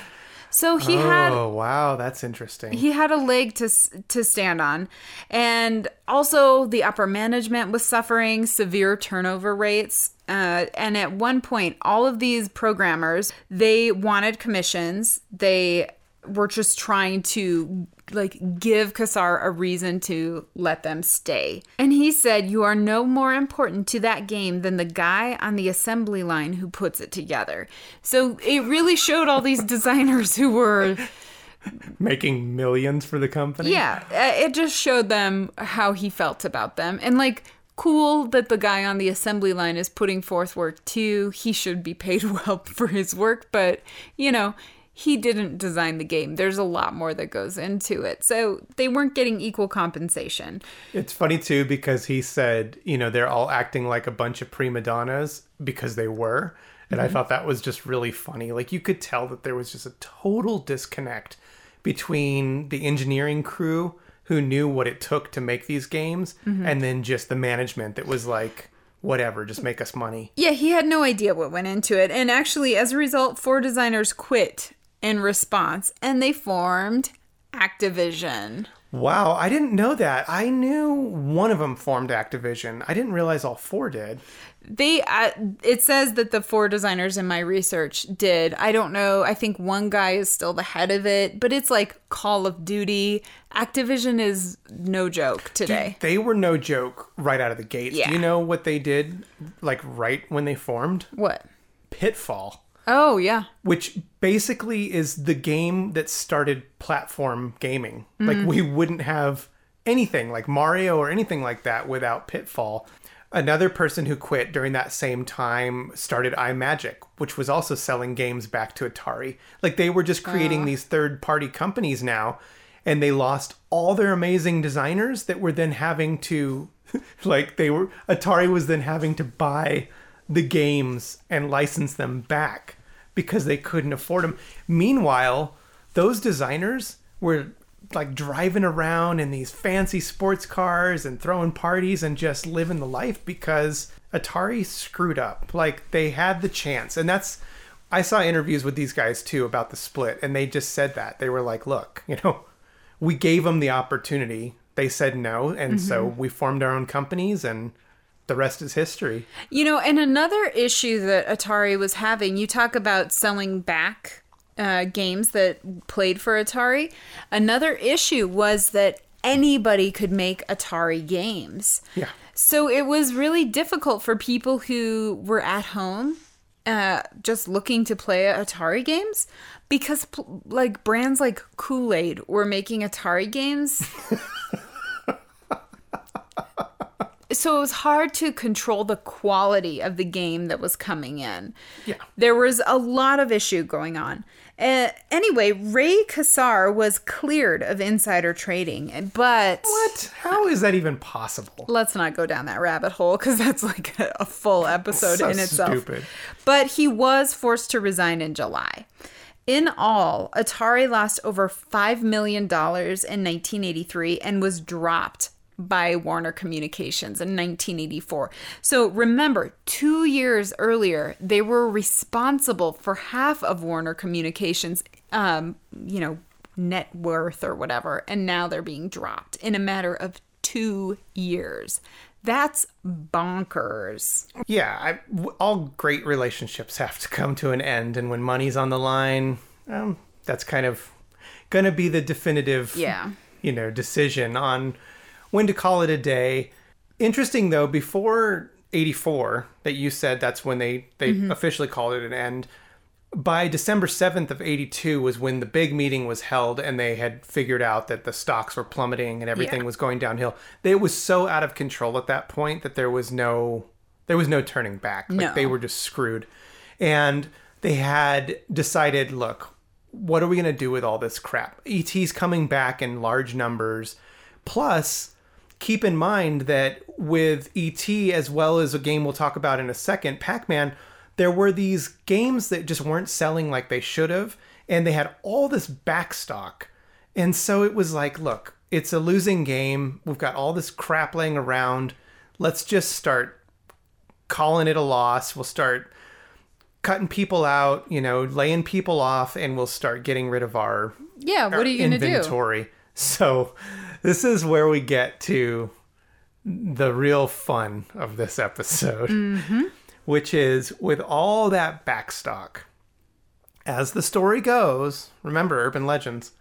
So he had Oh, wow, that's interesting. he had a leg to to stand on and also the upper management was suffering severe turnover rates uh, and at one point all of these programmers they wanted commissions they were just trying to like give Kassar a reason to let them stay. And he said, You are no more important to that game than the guy on the assembly line who puts it together. So it really showed all these designers who were Making millions for the company. yeah, uh, it just showed them how he felt about them. And like, cool that the guy on the assembly line is putting forth work too. He should be paid well for his work, but you know, he didn't design the game. There's a lot more that goes into it. So they weren't getting equal compensation. It's funny too because he said, you know, they're all acting like a bunch of prima donnas because they were. And I Mhm. thought that was just really funny. Like you could tell that there was just a total disconnect between the engineering crew who knew what it took to make these games Mhm. and then just the management that was like, whatever, just make us money. Yeah, he had no idea what went into it. And actually, as a result, four designers quit in response and they formed Activision. Wow, I didn't know that. I knew one of them formed Activision. I didn't realize all four did. They, uh, it says that the four designers in my research did. I don't know. I think one guy is still the head of it, but it's like Call of Duty. Activision is no joke today. They were no joke right out of the gates. Yeah. Do you know what they did like right when they formed? What? Pitfall, Oh, yeah. which basically is the game that started platform gaming. Mhm. Like we wouldn't have anything like Mario or anything like that without Pitfall. Another person who quit during that same time started Imagic, which was also selling games back to Atari. Like they were just creating Oh. these third party companies now, and they lost all their amazing designers that were then having to, like, they were, Atari was then having to buy the games and license them back because they couldn't afford them. Meanwhile, those designers were like driving around in these fancy sports cars and throwing parties and just living the life because Atari screwed up. Like they had the chance. And that's I saw interviews with these guys too about the split and they just said that. They were like, "Look, you know, we gave them the opportunity. They said no, and so Mhm. we formed our own companies and the rest is history." You know, and another issue that Atari was having, you talk about selling back uh, games that played for Atari. Another issue was that anybody could make Atari games. Yeah. So it was really difficult for people who were at home uh, just looking to play Atari games because, like, brands like Kool Aid were making Atari games. so it was hard to control the quality of the game that was coming in. Yeah. There was a lot of issue going on. Uh, anyway, Ray Kassar was cleared of insider trading, but what? How is that even possible? Let's not go down that rabbit hole because that's like a, a full episode So in itself. stupid. But he was forced to resign in July. In all, Atari lost over $5 million in 1983 and was dropped by Warner Communications in 1984. So remember, two years earlier, they were responsible for half of Warner Communications, um, you know, net worth or whatever, and now they're being dropped in a matter of two years. That's bonkers. Yeah, I, all great relationships have to come to an end, and when money's on the line, um, that's kind of going to be the definitive, Yeah. you know, decision on when to call it a day. Interesting though, before '84, that you said that's when they they Mhm. officially called it an end. By December 7th of 82 was when the big meeting was held and they had figured out that the stocks were plummeting and everything Yeah. was going downhill. It was so out of control at that point that there was no there was no turning back. Like they were just screwed. And they had decided, look, what are we going to do with all this crap? ET's coming back in large numbers. Plus, keep in mind that with ET, as well as a game we'll talk about in a second, Pac Man, there were these games that just weren't selling like they should have. And they had all this backstock. And so it was like, look, it's a losing game. We've got all this crap laying around. Let's just start calling it a loss. We'll start cutting people out, you know, laying people off, and we'll start getting rid of our Yeah, what are you going to do? inventory. So this is where we get to the real fun of this episode, Mhm. which is with all that backstock, As the story goes, remember urban legends,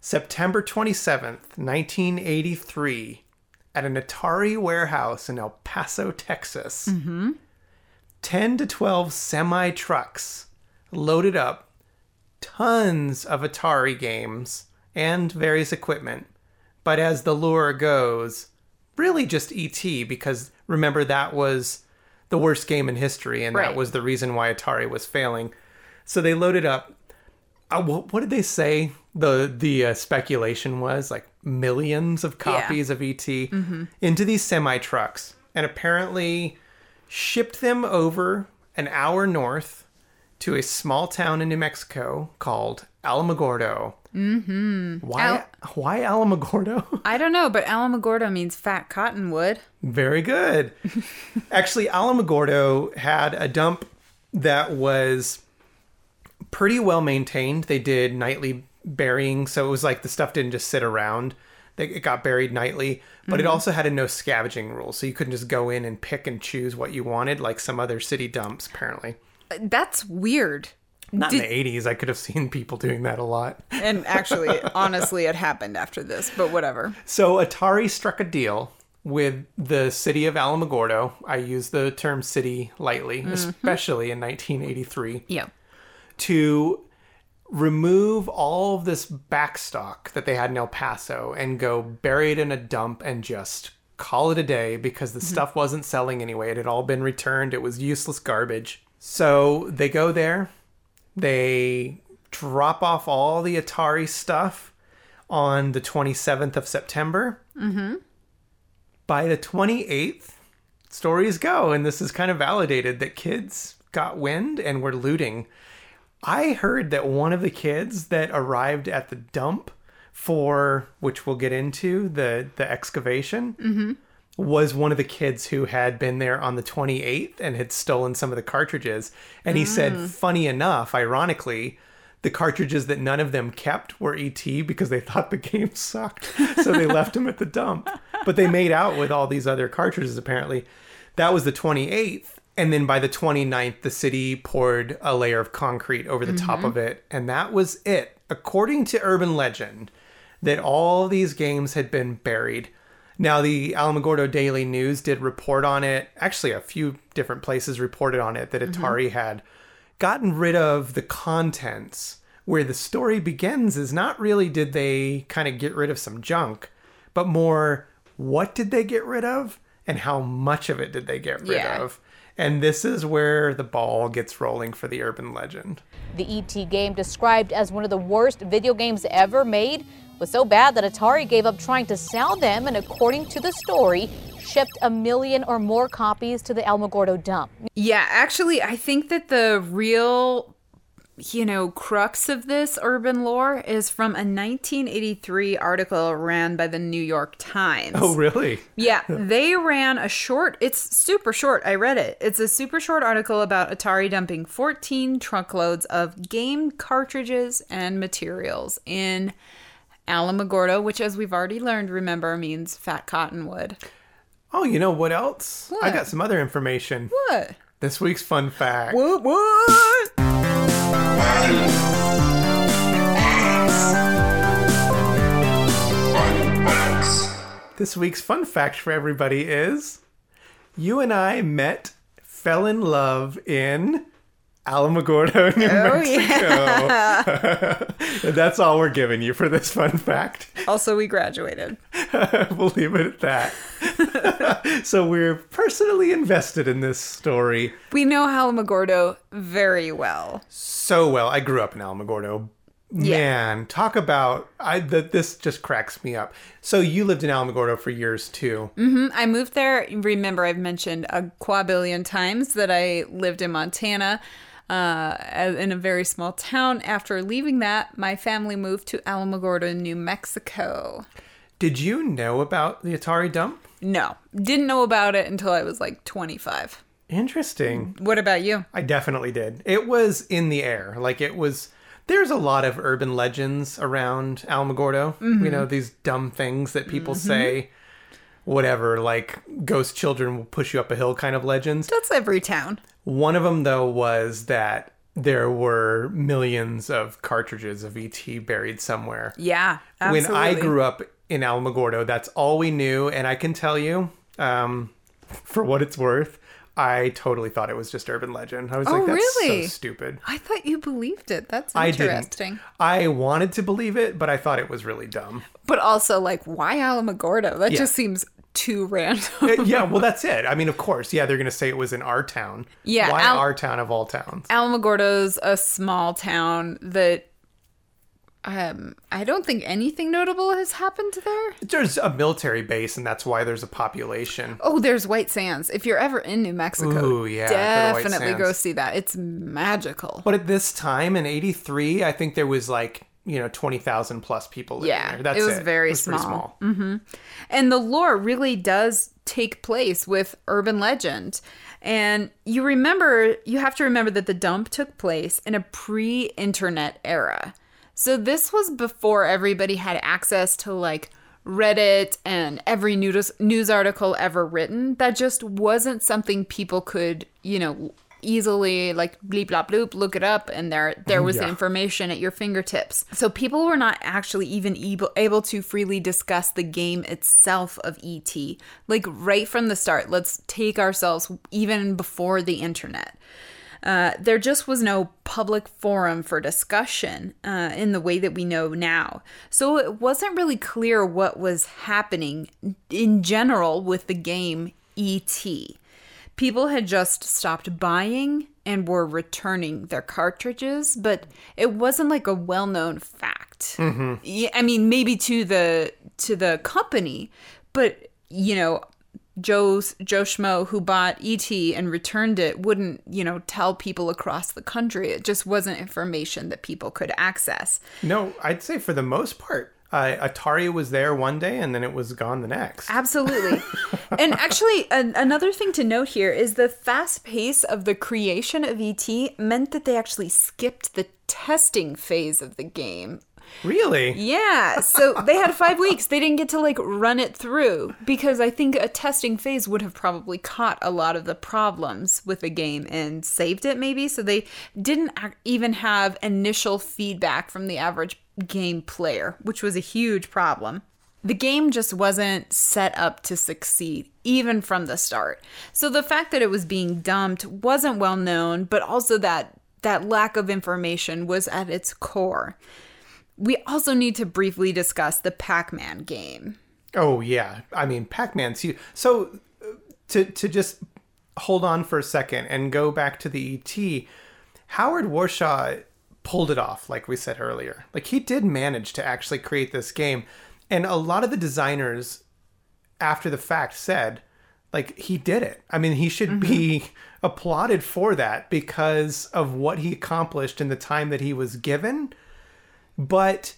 September 27th, 1983, at an Atari warehouse in El Paso, Texas, 10 to 12 semi trucks loaded up tons of Atari games and various equipment. But as the lure goes, really just ET, because remember that was the worst game in history, and Right. that was the reason why Atari was failing. So they loaded up. Uh, what, what did they say? The the uh, speculation was like millions of copies of ET into these semi trucks, and apparently shipped them over an hour north to a small town in New Mexico called Alamogordo. Mm-hmm. Why? why Alamogordo? I don't know, but Alamogordo means fat cottonwood. Very good. Actually, Alamogordo had a dump that was pretty well maintained. They did nightly burying, so it was like the stuff didn't just sit around. It got buried nightly, but it also had a no scavenging rule, so you couldn't just go in and pick and choose what you wanted, like some other city dumps. Apparently, That's weird. Not Did- in the '80s. I could have seen people doing that a lot. And actually, honestly, it happened after this, but whatever. So Atari struck a deal with the city of Alamogordo. I use the term city lightly, mm-hmm. especially in 1983, Yeah. to remove all of this backstock that they had in El Paso and go bury it in a dump and just call it a day because the mm-hmm. stuff wasn't selling anyway. It had all been returned. It was useless garbage. So they go there, they drop off all the Atari stuff on the 27th of September. Mm-hmm. By the 28th, stories go, and this is kind of validated that kids got wind and were looting. I heard that one of the kids that arrived at the dump for which we'll get into the the excavation was one of the kids who had been there on the 28th and had stolen some of the cartridges. And he said mm. funny enough ironically the cartridges that none of them kept were ET because they thought the game sucked. So they left them at the dump. But they made out with all these other cartridges apparently. That was the 28th and then by the 29th the city poured a layer of concrete over the top mm-hmm. of it. And that was it. According to urban legend that all these games had been buried now the alamogordo daily news did report on it. Actually a few different places reported on it that mm-hmm. atari had gotten rid of the contents. Where the story begins is not really did they kind of get rid of some junk but more what did they get rid of and how much of it did they get rid Yeah. of. And this is where the ball gets rolling for the urban legend. The ET game, described as one of the worst video games ever made, was so bad that Atari gave up trying to sell them and, according to the story, shipped a million or more copies to the Alamogordo dump. Yeah, actually, I think that the real, you know, crux of this urban lore is from a 1983 article ran by the New York Times. oh really Yeah, they ran a short, it's super short. I read it. It's a super short article about Atari dumping 14 truckloads of game cartridges and materials in Alamogordo, which, as we've already learned, remember, means fat cottonwood. oh you know what else i got some other information What? this week's fun fact What? What? This week's fun fact for everybody is you and I met, fell in love in Alamogordo, New Oh, Mexico. And That's all we're giving you for this fun fact. Also, we graduated. we'll leave it at that. so we're personally invested in this story We know Alamogordo very well. so well. I grew up in Alamogordo. Yeah. Man, talk about I that this just cracks me up. So you lived in Alamogordo for years too. hmm I moved there. Remember, I've mentioned a quadrillion times that I lived in Montana uh, in a very small town. After leaving that, my family moved to Alamogordo, New Mexico. Did you know about the Atari dump? No, didn't know about it until I was like 25. Interesting. What about you? I definitely did. It was in the air. Like it was there's a lot of urban legends around Alamogordo. You know, these dumb things that people say whatever like ghost children will push you up a hill kind of legends. That's every town. One of them though was that there were millions of cartridges of ET buried somewhere. Yeah, absolutely. When I grew up in Alamogordo, that's all we knew, and I can tell you, um, for what it's worth, I totally thought it was just urban legend. I was Oh, like, that's really? so stupid. I thought you believed it. That's I interesting. didn't. I wanted to believe it, but I thought it was really dumb. But also, like, why Alamogordo? That Yeah. just seems too random. Uh, yeah, well, that's it. I mean, of course, yeah, they're going to say it was in our town. Yeah, Why Al- our town of all towns? Alamogordo's a small town that um I don't think anything notable has happened there. There's a military base, and that's why there's a population. Oh, there's White Sands. If you're ever in New Mexico, Ooh, yeah, go to White definitely go see that. It's magical. But at this time in '83, I think there was like you know twenty thousand plus people Yeah, there. That's it was it. very It was pretty small. hmm And the lore really does take place with urban legend. And you remember, you have to remember that the dump took place in a pre internet era. So this was before everybody had access to like Reddit and every news, news article ever written. That just wasn't something people could, you know, easily like bleep blop bloop look it up and there there was the information at your fingertips so people were not actually even able, able to freely discuss the game itself of et like right from the start let's take ourselves even before the internet uh, there just was no public forum for discussion uh, in the way that we know now. So it wasn't really clear what was happening in general with the game E.T. People had just stopped buying and were returning their cartridges, but it wasn't like a well-known fact. Mhm. Yeah, I mean, maybe to the to the company, but you know, Joe's Joe Schmo who bought ET and returned it wouldn't, you know, tell people across the country. It just wasn't information that people could access. No, I'd say for the most part, uh, Atari was there one day and then it was gone the next. Absolutely. and actually, an- another thing to note here is the fast pace of the creation of ET meant that they actually skipped the testing phase of the game. Really? Yeah. So they had five weeks. They didn't get to like run it through because I think a testing phase would have probably caught a lot of the problems with the game and saved it, maybe. So they didn't even have initial feedback from the average game player, which was a huge problem. The game just wasn't set up to succeed, even from the start. So the fact that it was being dumped wasn't well known, but also that that lack of information was at its core. We also need to briefly discuss the Pac Man game. Oh yeah, I mean Pac-Man's huge. So uh, to to just hold on for a second and go back to the ET, Howard Warshaw pulled it off, like we said earlier. Like he did manage to actually create this game, and a lot of the designers, after the fact, said like he did it. I mean, he should be applauded for that because of what he accomplished in the time that he was given. But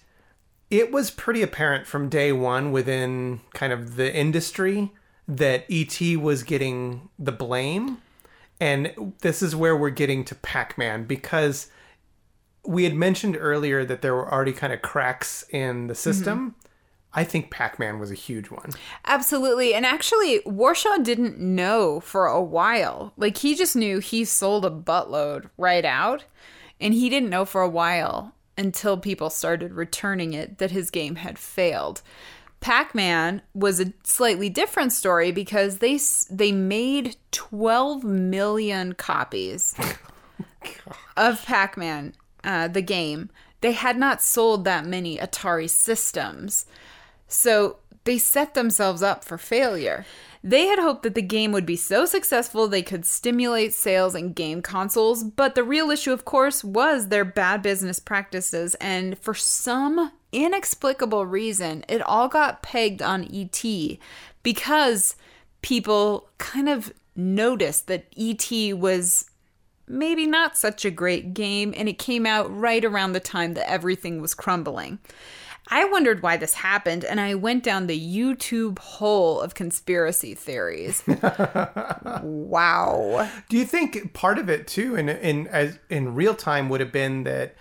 it was pretty apparent from day one within kind of the industry that ET was getting the blame. And this is where we're getting to Pac Man because we had mentioned earlier that there were already kind of cracks in the mm-hmm. system. I think Pac Man was a huge one. Absolutely. And actually, Warshaw didn't know for a while. Like, he just knew he sold a buttload right out. And he didn't know for a while until people started returning it that his game had failed. Pac Man was a slightly different story because they, they made 12 million copies of Pac Man, uh, the game. They had not sold that many Atari systems. So they set themselves up for failure. They had hoped that the game would be so successful they could stimulate sales in game consoles, but the real issue, of course, was their bad business practices, and for some inexplicable reason, it all got pegged on ET because people kind of noticed that ET was maybe not such a great game, and it came out right around the time that everything was crumbling. I wondered why this happened, and I went down the YouTube hole of conspiracy theories. wow. Do you think part of it too, in in as in real time, would have been that,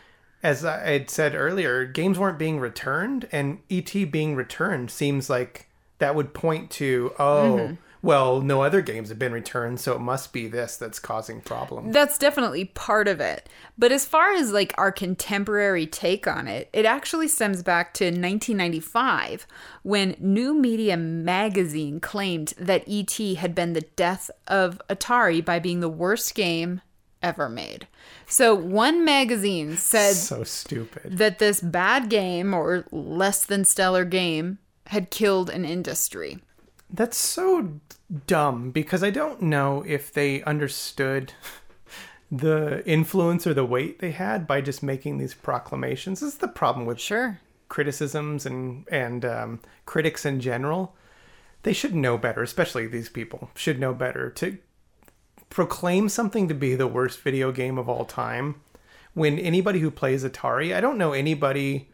as I had said earlier, games weren't being returned, and ET being returned seems like that would point to oh, Mhm. Well, no other games have been returned, so it must be this that's causing problems. That's definitely part of it. But as far as like our contemporary take on it, it actually stems back to 1995 when New Media magazine claimed that ET had been the death of Atari by being the worst game ever made. So one magazine said so stupid. that this bad game or less than stellar game had killed an industry. That's so dumb because I don't know if they understood the influence or the weight they had by just making these proclamations. This is the problem with Sure. criticisms and and um, critics in general. They should know better, especially these people should know better to proclaim something to be the worst video game of all time. When anybody who plays Atari, I don't know anybody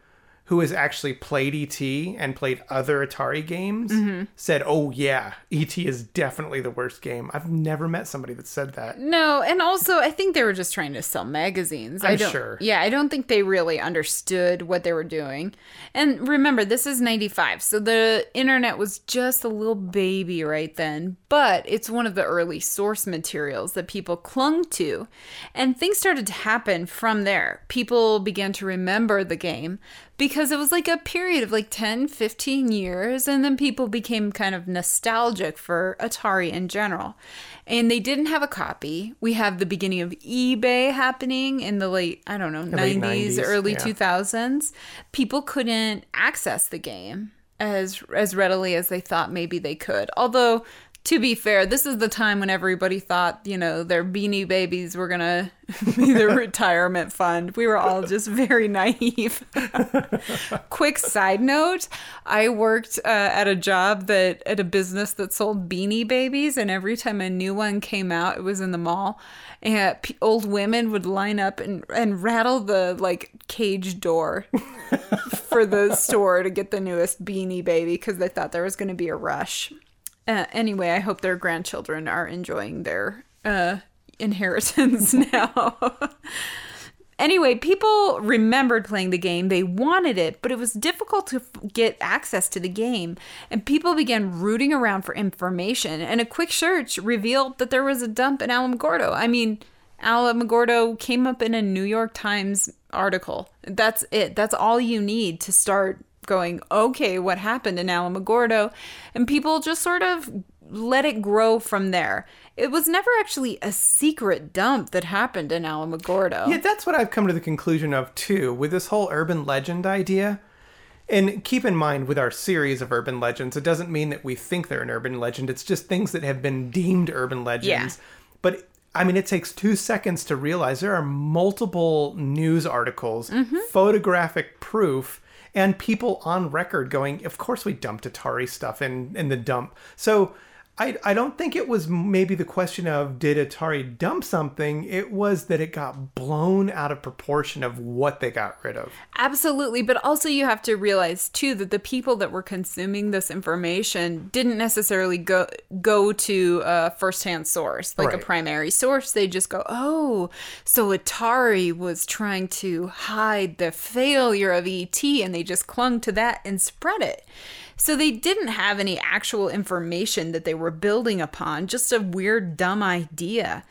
who has actually played ET and played other Atari games Mm-hmm. said, "Oh yeah, ET is definitely the worst game." I've never met somebody that said that. No, and also I think they were just trying to sell magazines. I I'm don't, sure. Yeah, I don't think they really understood what they were doing. And remember, this is 95, so the internet was just a little baby right then, but it's one of the early source materials that people clung to. And things started to happen from there. People began to remember the game because it was like a period of like 10, 15 years, and then people became kind of nostalgic for Atari in general. And they didn't have a copy. We have the beginning of eBay happening in the late, I don't know, late 90s, 90s, early yeah. 2000s. People couldn't access the game as as readily as they thought maybe they could. Although to be fair, this is the time when everybody thought, you know, their beanie babies were gonna be their retirement fund. We were all just very naive. Quick side note I worked uh, at a job that, at a business that sold beanie babies, and every time a new one came out, it was in the mall. And old women would line up and, and rattle the like cage door for the store to get the newest beanie baby because they thought there was going to be a rush. Uh, anyway, I hope their grandchildren are enjoying their uh, inheritance now. anyway, people remembered playing the game. They wanted it, but it was difficult to get access to the game. And people began rooting around for information. And a quick search revealed that there was a dump in Alamogordo. I mean, Alamogordo came up in a New York Times article. That's it. That's all you need to start going, okay, what happened in Alamogordo? And people just sort of let it grow from there. It was never actually a secret dump that happened in Alamogordo. Yeah, that's what I've come to the conclusion of too with this whole urban legend idea. And keep in mind with our series of urban legends, it doesn't mean that we think they're an urban legend. It's just things that have been deemed urban legends. Yeah. But I mean, it takes two seconds to realize there are multiple news articles, mm-hmm. photographic proof, and people on record going, of course we dumped Atari stuff in, in the dump. So I, I don't think it was maybe the question of did Atari dump something? It was that it got blown out of proportion of what they got rid of. Absolutely, but also you have to realize too that the people that were consuming this information didn't necessarily go go to a firsthand source, like a primary source. They just go, "Oh, so Atari was trying to hide the failure of ET and they just clung to that and spread it." So they didn't have any actual information that they were building upon, just a weird dumb idea.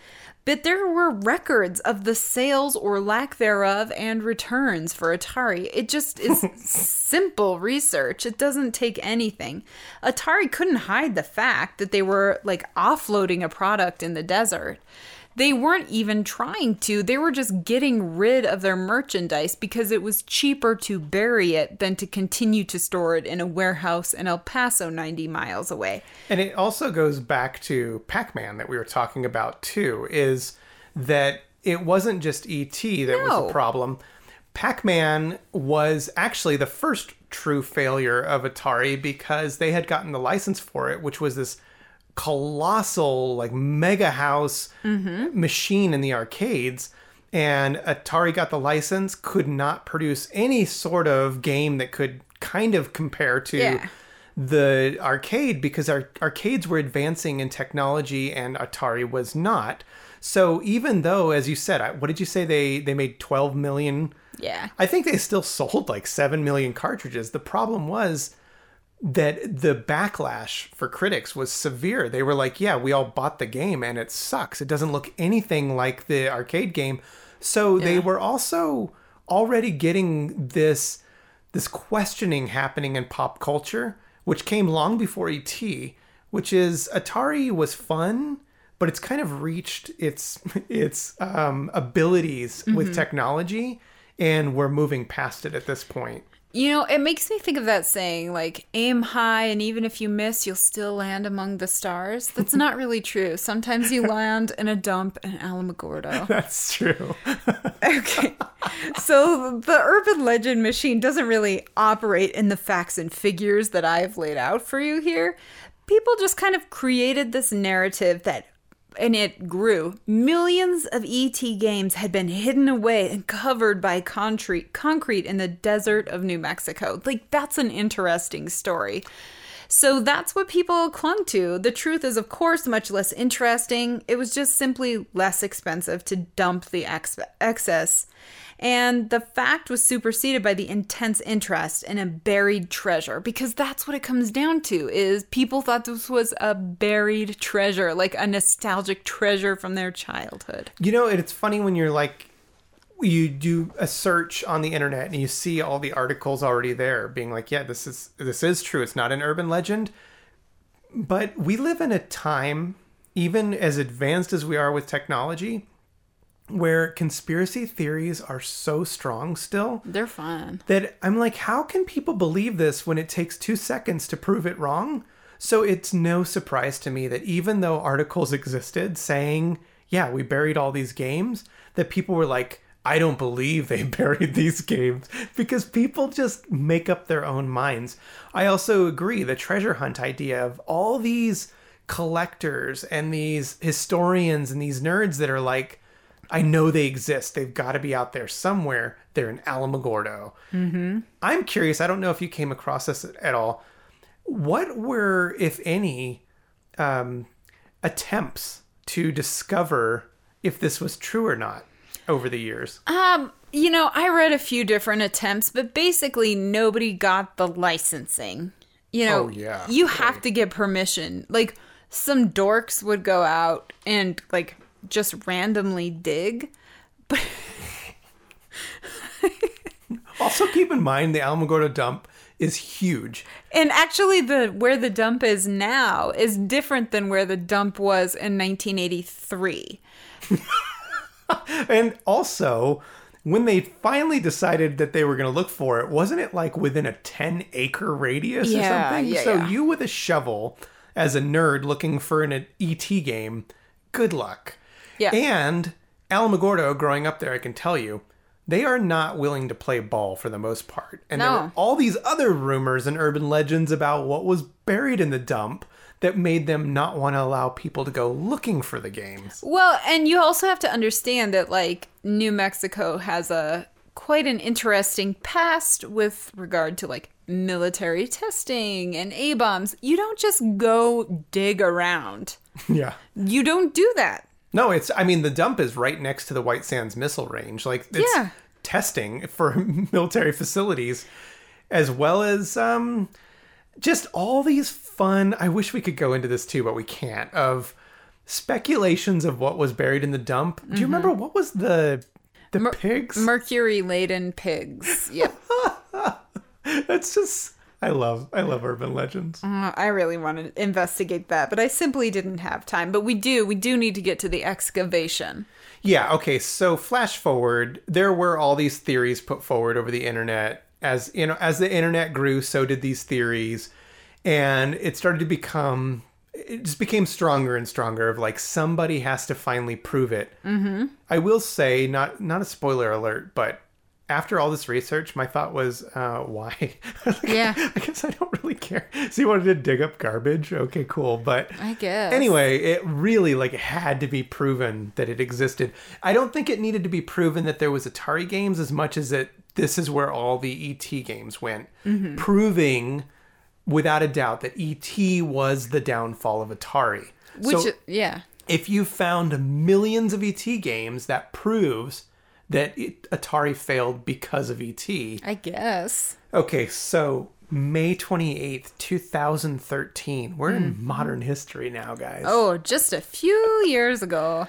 But there were records of the sales or lack thereof and returns for Atari. It just is simple research. It doesn't take anything. Atari couldn't hide the fact that they were like offloading a product in the desert. They weren't even trying to. They were just getting rid of their merchandise because it was cheaper to bury it than to continue to store it in a warehouse in El Paso 90 miles away. And it also goes back to Pac Man that we were talking about too, is that it wasn't just E.T. that was No. the problem. Pac Man was actually the first true failure of Atari because they had gotten the license for it, which was this colossal, like mega house mm-hmm. machine in the arcades. And Atari got the license, could not produce any sort of game that could kind of compare to Yeah. the arcade because our arcades were advancing in technology and Atari was not. So even though, as you said, what did you say they they made 12 million? Yeah. I think they still sold like 7 million cartridges. The problem was that the backlash for critics was severe. They were like, "Yeah, we all bought the game and it sucks. It doesn't look anything like the arcade game." So they were also already getting this this questioning happening in pop culture, which came long before ET, which is Atari was fun, but it's kind of reached its its um, abilities with Mhm. technology, and we're moving past it at this point. You know, it makes me think of that saying, like, aim high, and even if you miss, you'll still land among the stars. That's not really true. Sometimes you land in a dump in Alamogordo. That's true. Okay. So the urban legend machine doesn't really operate in the facts and figures that I've laid out for you here. People just kind of created this narrative that and it grew. Millions of ET games had been hidden away and covered by concrete concrete in the desert of New Mexico. Like that's an interesting story. So that's what people clung to. The truth is, of course, much less interesting. It was just simply less expensive to dump the ex- excess. And the fact was superseded by the intense interest in a buried treasure because that's what it comes down to is people thought this was a buried treasure, like a nostalgic treasure from their childhood. You know, it's funny when you're like, you do a search on the internet and you see all the articles already there, being like, yeah, this is this is true. It's not an urban legend, but we live in a time, even as advanced as we are with technology, where conspiracy theories are so strong still They're fun. that I'm like, how can people believe this when it takes two seconds to prove it wrong? So it's no surprise to me that even though articles existed saying, yeah, we buried all these games, that people were like, I don't believe they buried these games because people just make up their own minds. I also agree the treasure hunt idea of all these collectors and these historians and these nerds that are like, I know they exist. They've got to be out there somewhere. They're in Alamogordo. Mm-hmm. I'm curious. I don't know if you came across this at all. What were, if any, um, attempts to discover if this was true or not over the years? Um, you know, I read a few different attempts, but basically nobody got the licensing. You know, Oh, yeah. you have to get permission. Like some dorks would go out and like just randomly dig. But Also, keep in mind the Alamogordo dump is huge. And actually the where the dump is now is different than where the dump was in 1983. And also, when they finally decided that they were going to look for it, wasn't it like within a 10 acre radius or something? yeah, so yeah. you with a shovel as a nerd looking for an ET game, good luck. Yeah. And Alamogordo, growing up there, I can tell you, they are not willing to play ball for the most part. And there No. were all these other rumors and urban legends about what was buried in the dump that made them not want to allow people to go looking for the games. Well, and you also have to understand that like New Mexico has a quite an interesting past with regard to like military testing and A bombs. You don't just go dig around. Yeah. You don't do that. No, it's. I mean, the dump is right next to the White Sands missile range. Like, it's Yeah. testing for military facilities, as well as um, just all these fun. I wish we could go into this too, but we can't. Of speculations of what was buried in the dump. Do you remember what was the the pigs? Mercury laden pigs. Yeah. That's just. I love. I love urban legends. Uh, I really want to investigate that, but I simply didn't have time. But we do, we do need to get to the excavation. Yeah, okay. So flash forward, there were all these theories put forward over the internet. As you know, as the internet grew, so did these theories. And it started to become it just became stronger and stronger of like somebody has to finally prove it. Mm-hmm. I will say, not not a spoiler alert, but after all this research, my thought was, uh, why? Yeah. I guess I don't really care. So you wanted to dig up garbage? Okay, cool. But I guess. Anyway, it really like had to be proven that it existed. I don't think it needed to be proven that there was Atari games as much as that this is where all the ET games went, Mhm. proving without a doubt that ET was the downfall of Atari. Which, so yeah. if you found millions of ET games, that proves that it, Atari failed because of ET. I guess. Okay, so May 28th, 2013. We're in mm-hmm. modern history now, guys. Oh, just a few years ago.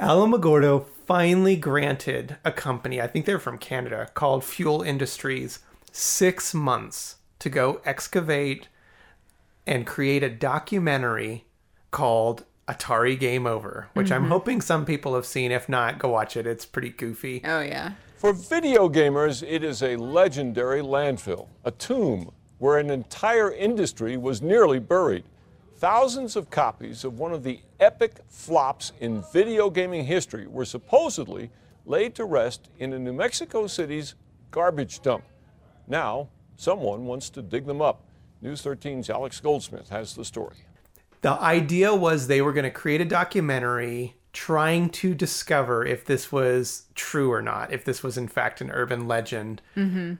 Alamogordo finally granted a company, I think they're from Canada, called Fuel Industries, six months to go excavate and create a documentary called Atari Game Over, which I'm mm-hmm. hoping some people have seen. If not, go watch it. It's pretty goofy. Oh, yeah. For video gamers, it is a legendary landfill, a tomb where an entire industry was nearly buried. Thousands of copies of one of the epic flops in video gaming history were supposedly laid to rest in a New Mexico City's garbage dump. Now, someone wants to dig them up. News 13's Alex Goldsmith has the story. The idea was they were going to create a documentary trying to discover if this was true or not, if this was in fact an urban legend. Mm-hmm.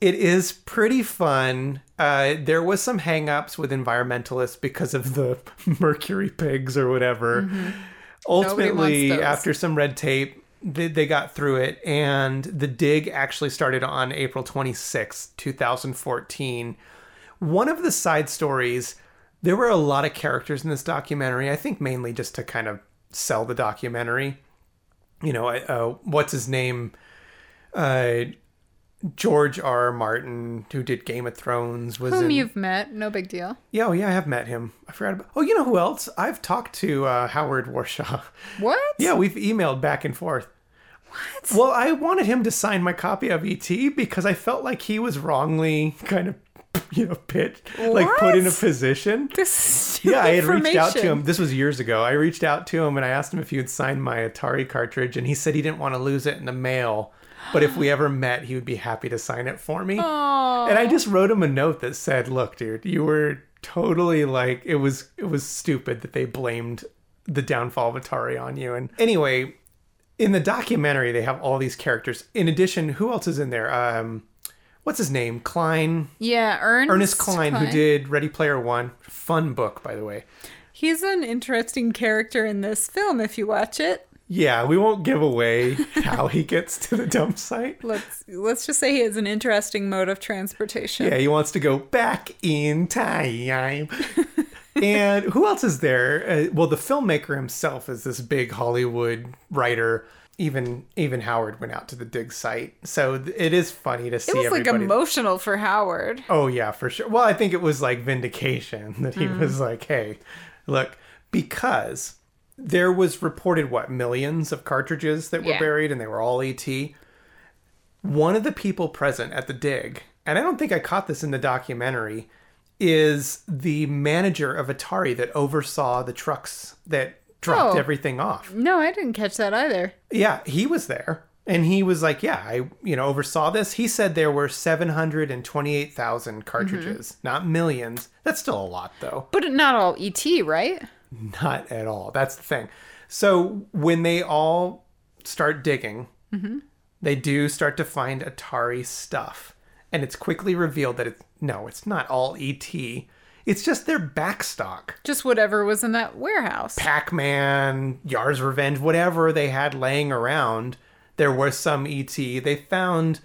It is pretty fun. Uh, there was some hangups with environmentalists because of the mercury pigs or whatever. Nobody Ultimately, after some red tape, they, they got through it, and the dig actually started on April 26, 2014. One of the side stories, there were a lot of characters in this documentary, I think mainly just to kind of sell the documentary. You know, uh, what's his name? Uh, George R. R. Martin, who did Game of Thrones, was Whom in. you've met, no big deal. Yeah, oh yeah, I have met him. I forgot about. Oh, you know who else? I've talked to uh, Howard Warshaw. What? Yeah, we've emailed back and forth. What? Well, I wanted him to sign my copy of ET because I felt like he was wrongly kind of, you know, pit like put in a position. This Yeah, I had reached out to him. This was years ago. I reached out to him and I asked him if he would sign my Atari cartridge, and he said he didn't want to lose it in the mail. But if we ever met, he would be happy to sign it for me. And I just wrote him a note that said, "Look, dude, you were totally like it was it was stupid that they blamed the downfall of Atari on you." And anyway, in the documentary, they have all these characters. In addition, who else is in there? Um, what's his name? Cline. Yeah, Ernest, Ernest Cline, who did Ready Player One. Fun book, by the way. He's an interesting character in this film if you watch it. Yeah, we won't give away how he gets to the dump site. Let's let's just say he has an interesting mode of transportation. Yeah, he wants to go back in time. and who else is there? Uh, well, the filmmaker himself is this big Hollywood writer. Even even Howard went out to the dig site, so th- it is funny to see it was like emotional for Howard. Oh yeah, for sure. Well, I think it was like vindication that he Mm. was like, "Hey, look," because there was reported what millions of cartridges that were Yeah. buried, and they were all ET. One of the people present at the dig, and I don't think I caught this in the documentary, is the manager of Atari that oversaw the trucks that dropped Oh. everything off. No, I didn't catch that either. Yeah, he was there. And he was like, "Yeah, I, you know, oversaw this." He said there were 728,000 cartridges, not millions. That's still a lot though. But not all ET, right? Not at all. That's the thing. So, when they all start digging, Mm-hmm. they do start to find Atari stuff. And it's quickly revealed that it's no, it's not all ET. It's just their backstock. Just whatever was in that warehouse. Pac Man, Yars' Revenge, whatever they had laying around, there was some ET. They found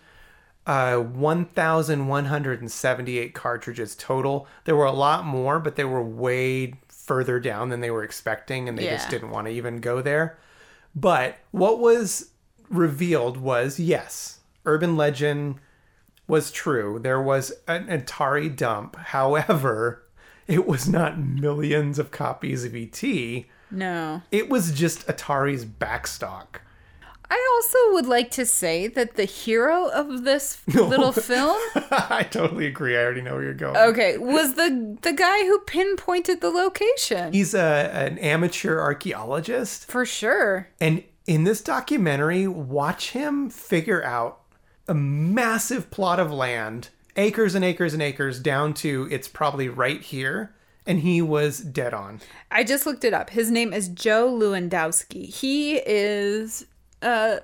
uh, 1,178 cartridges total. There were a lot more, but they were way further down than they were expecting, and they just didn't want to even go there. But what was revealed was yes, urban legend was true. There was an Atari dump. However, it was not millions of copies of ET. No. It was just Atari's backstock. I also would like to say that the hero of this little film, I totally agree. I already know where you're going. okay, was the the guy who pinpointed the location. He's a, an amateur archaeologist. For sure. And in this documentary, watch him figure out a massive plot of land, acres and acres and acres, down to it's probably right here. And he was dead on. I just looked it up. His name is Joe Lewandowski. He is uh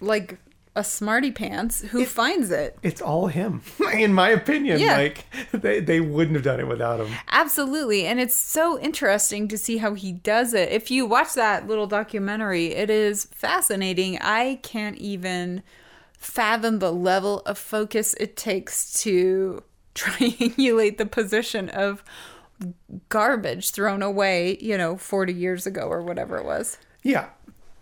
like a smarty pants who finds it. It's all him, in my opinion. Yeah. Like, they, they wouldn't have done it without him. Absolutely. And it's so interesting to see how he does it. If you watch that little documentary, it is fascinating. I can't even fathom the level of focus it takes to triangulate the position of garbage thrown away, you know, 40 years ago or whatever it was. Yeah.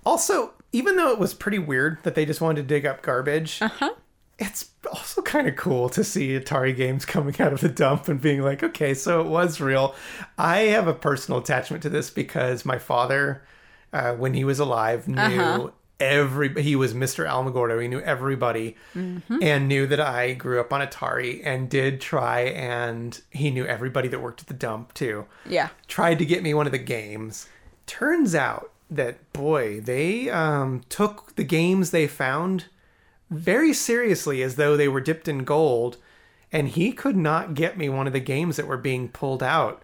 Also, even though it was pretty weird that they just wanted to dig up garbage, uh-huh. it's also kind of cool to see Atari games coming out of the dump and being like, okay, so it was real. I have a personal attachment to this because my father, uh, when he was alive, knew Uh-huh. Every he was Mr. Alamogordo. He knew everybody Mhm. and knew that I grew up on Atari and did try and he knew everybody that worked at the dump too Yeah. tried to get me one of the games. Turns out that boy, they um, took the games they found very seriously as though they were dipped in gold, and he could not get me one of the games that were being pulled out.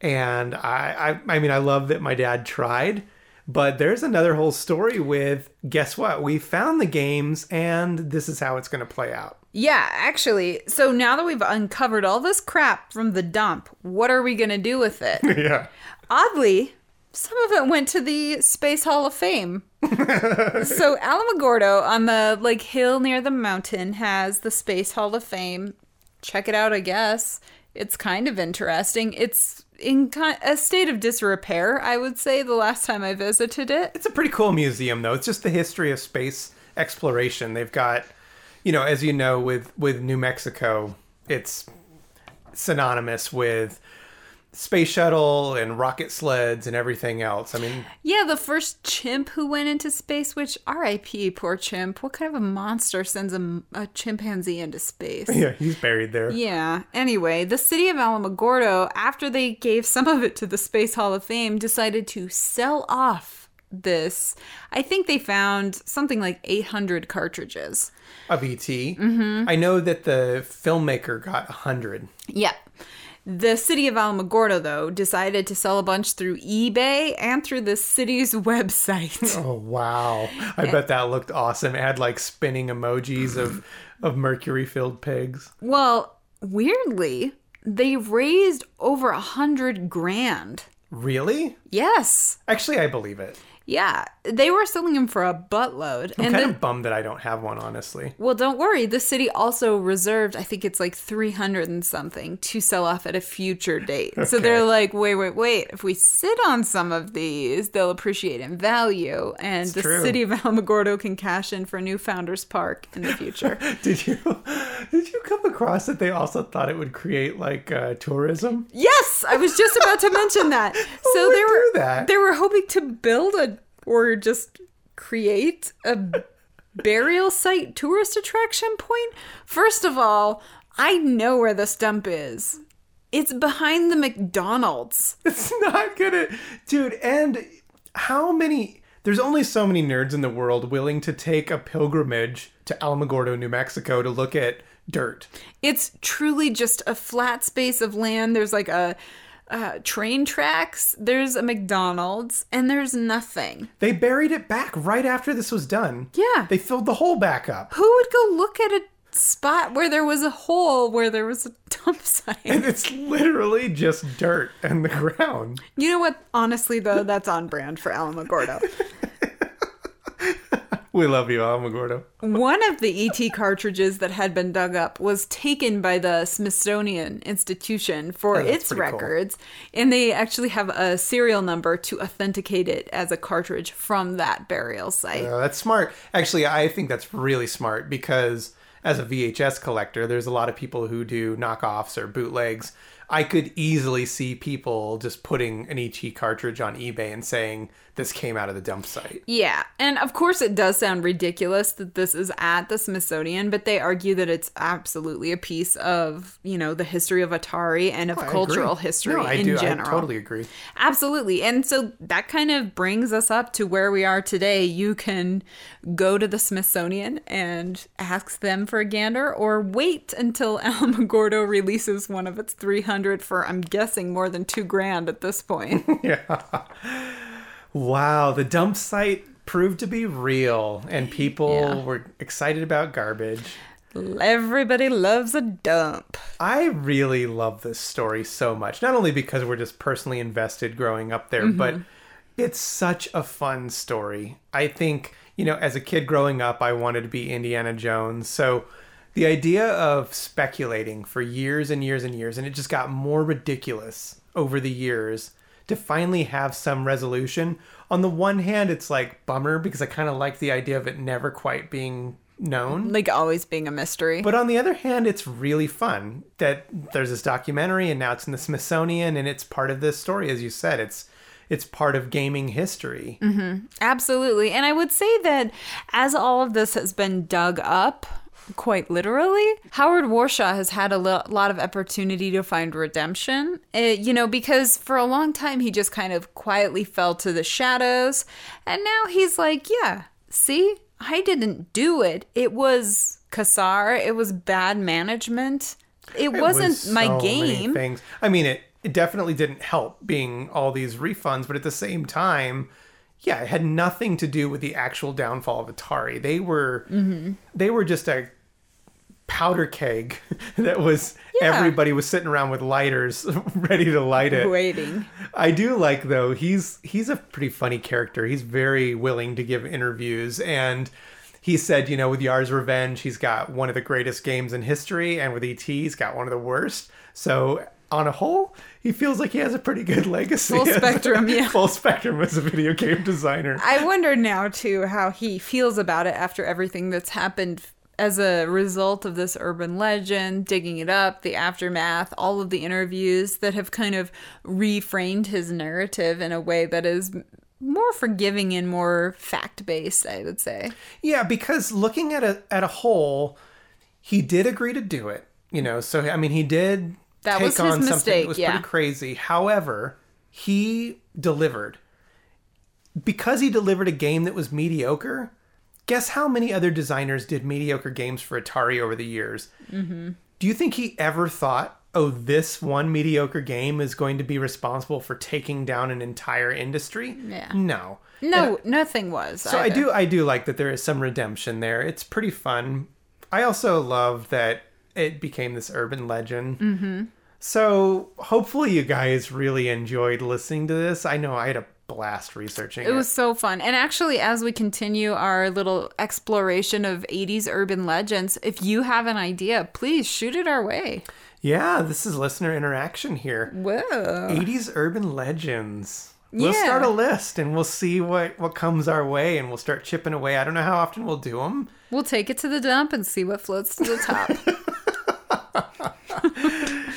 And I, I, I mean, I love that my dad tried, but there's another whole story with guess what? We found the games, and this is how it's going to play out. Yeah, actually. So now that we've uncovered all this crap from the dump, what are we going to do with it? yeah. Oddly, some of it went to the Space Hall of Fame. so Alamogordo on the like hill near the mountain has the Space Hall of Fame. Check it out, I guess. It's kind of interesting. It's in a state of disrepair, I would say, the last time I visited it. It's a pretty cool museum, though. It's just the history of space exploration. They've got, you know, as you know, with with New Mexico, it's synonymous with space shuttle and rocket sleds and everything else. I mean, Yeah, the first chimp who went into space, which RIP, poor chimp. What kind of a monster sends a, a chimpanzee into space? yeah, he's buried there. Yeah. Anyway, the city of Alamogordo, after they gave some of it to the Space Hall of Fame, decided to sell off this. I think they found something like 800 cartridges. Of ET. Mhm. I know that the filmmaker got a hundred. The city of Alamogordo, though, decided to sell a bunch through eBay and through the city's website. Oh wow! I bet that looked awesome. It had like spinning emojis of of mercury filled pigs. Well, weirdly, they raised over a hundred grand. Really? Yes. Actually, I believe it. Yeah, they were selling them for a buttload. I'm and kind then, of bummed that I don't have one, honestly. well, don't worry. The city also reserved, I think it's like 300 and something to sell off at a future date. So they're like, wait, wait, wait. If we sit on some of these, they'll appreciate in value. And It's the true. city of Alamogordo can cash in for a new Founders Park in the future. Did you did you come across that they also thought it would create like uh, tourism? Yes, I was just about to mention that. So they were that? they were hoping to build a or just create a burial site tourist attraction point. First of all, I know where this dump is. It's behind the McDonald's. It's not gonna, dude. And how many? There's only so many nerds in the world willing to take a pilgrimage to Alamogordo, New Mexico, to look at dirt. It's truly just a flat space of land. There's like a uh, train tracks. There's a McDonald's, and there's nothing. They buried it back right after this was done. Yeah. They filled the hole back up. Who would go look at a spot where there was a hole where there was a dump site? And it's literally just dirt and the ground. You know what? Honestly, though, that's on brand for Alamogordo. We love you, Alamogordo. One of the ET cartridges that had been dug up was taken by the Smithsonian Institution for Oh, its pretty cool. records, and they actually have a serial number to authenticate it as a cartridge from that burial site. Uh, that's smart. Actually, I think that's really smart because as a VHS collector, there's a lot of people who do knockoffs or bootlegs. I could easily see people just putting an ET cartridge on eBay and saying this came out of the dump site. Yeah, and of course it does sound ridiculous that this is at the Smithsonian, but they argue that it's absolutely a piece of, you know, the history of Atari and of oh, I cultural history No, I in do. general. I totally agree. Absolutely. And so that kind of brings us up to where we are today. You can go to the Smithsonian and ask them for a gander or wait until Alamogordo releases one of its 300 for, I'm guessing, more than two grand at this point. yeah. Wow, the dump site proved to be real and people Yeah. were excited about garbage. Everybody loves a dump. I really love this story so much. Not only because we're just personally invested growing up there, Mhm. but it's such a fun story. I think, you know, as a kid growing up, I wanted to be Indiana Jones. So The idea of speculating for years and years and years, and it just got more ridiculous over the years to finally have some resolution. On the one hand, it's like bummer because I kind of like the idea of it never quite being known. Like always being a mystery. But on the other hand, it's really fun that there's this documentary and now it's in the Smithsonian and it's part of this story. As you said, it's it's part of gaming history. Mm-hmm. Absolutely. And I would say that as all of this has been dug up, quite literally, Howard Warshaw has had a lo- lot of opportunity to find redemption. Uh, you know, because for a long time he just kind of quietly fell to the shadows. And now he's like, yeah, see, I didn't do it. It was Kassar, it was bad management. It, It wasn't was my so many game. Things. I mean, it it definitely didn't help being all these refunds, but at the same time, yeah, it had nothing to do with the actual downfall of Atari. They were Mhm. they were just a powder keg that was Yeah. everybody was sitting around with lighters ready to light it. Waiting. I do like though he's he's a pretty funny character. He's very willing to give interviews and he said, you know, with Yars' Revenge, he's got one of the greatest games in history and with ET, he's got one of the worst. So on a whole, he feels like he has a pretty good legacy. Full spectrum, yeah. Full spectrum as a video game designer. I wonder now too how he feels about it after everything that's happened as a result of this urban legend, digging it up, the aftermath, all of the interviews that have kind of reframed his narrative in a way that is more forgiving and more fact based, I would say. Yeah, because looking at a at a whole, he did agree to do it. You know, so I mean, he did That take was his on something mistake, that was yeah. pretty crazy. However, he delivered because he delivered a game that was mediocre. Guess how many other designers did mediocre games for Atari over the years? Mm-hmm. Do you think he ever thought, oh, this one mediocre game is going to be responsible for taking down an entire industry? Yeah. No. No, nothing was. So I do I do like that there is some redemption there. It's pretty fun. I also love that it became this urban legend. Mm-hmm. So hopefully you guys really enjoyed listening to this. I know I had a blast researching it. It was so fun. And actually, as we continue our little exploration of 80s urban legends, if you have an idea, please shoot it our way. yeah, this is listener interaction here. Whoa. 80s urban legends. We'll Yeah. start a list and we'll see what what comes our way and we'll start chipping away. I don't know how often we'll do them. We'll take it to the dump and see what floats to the top.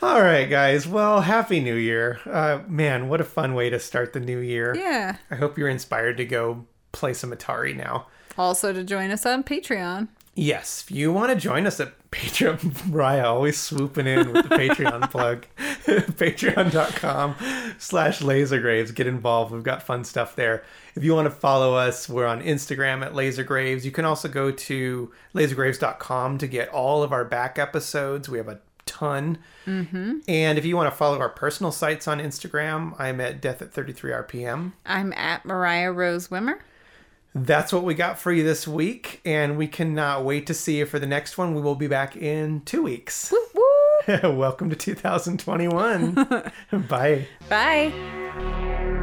All right, guys. Well, happy New Year. Uh, man, what a fun way to start the new year. Yeah. I hope you're inspired to go play some Atari now. also, to join us on Patreon. Yes, if you want to join us at Patreon, Mariah always swooping in with the Patreon plug. Patreon.com slash lasergraves. Get involved. We've got fun stuff there. If you want to follow us, we're on Instagram at lasergraves. You can also go to lasergraves.com to get all of our back episodes. We have a ton. Mm-hmm. And if you want to follow our personal sites on Instagram, I'm at death at 33 RPM. I'm at Mariah Rose Wimmer. That's what we got for you this week, and we cannot wait to see you for the next one. We will be back in two weeks. Welcome to 2021. Bye. Bye.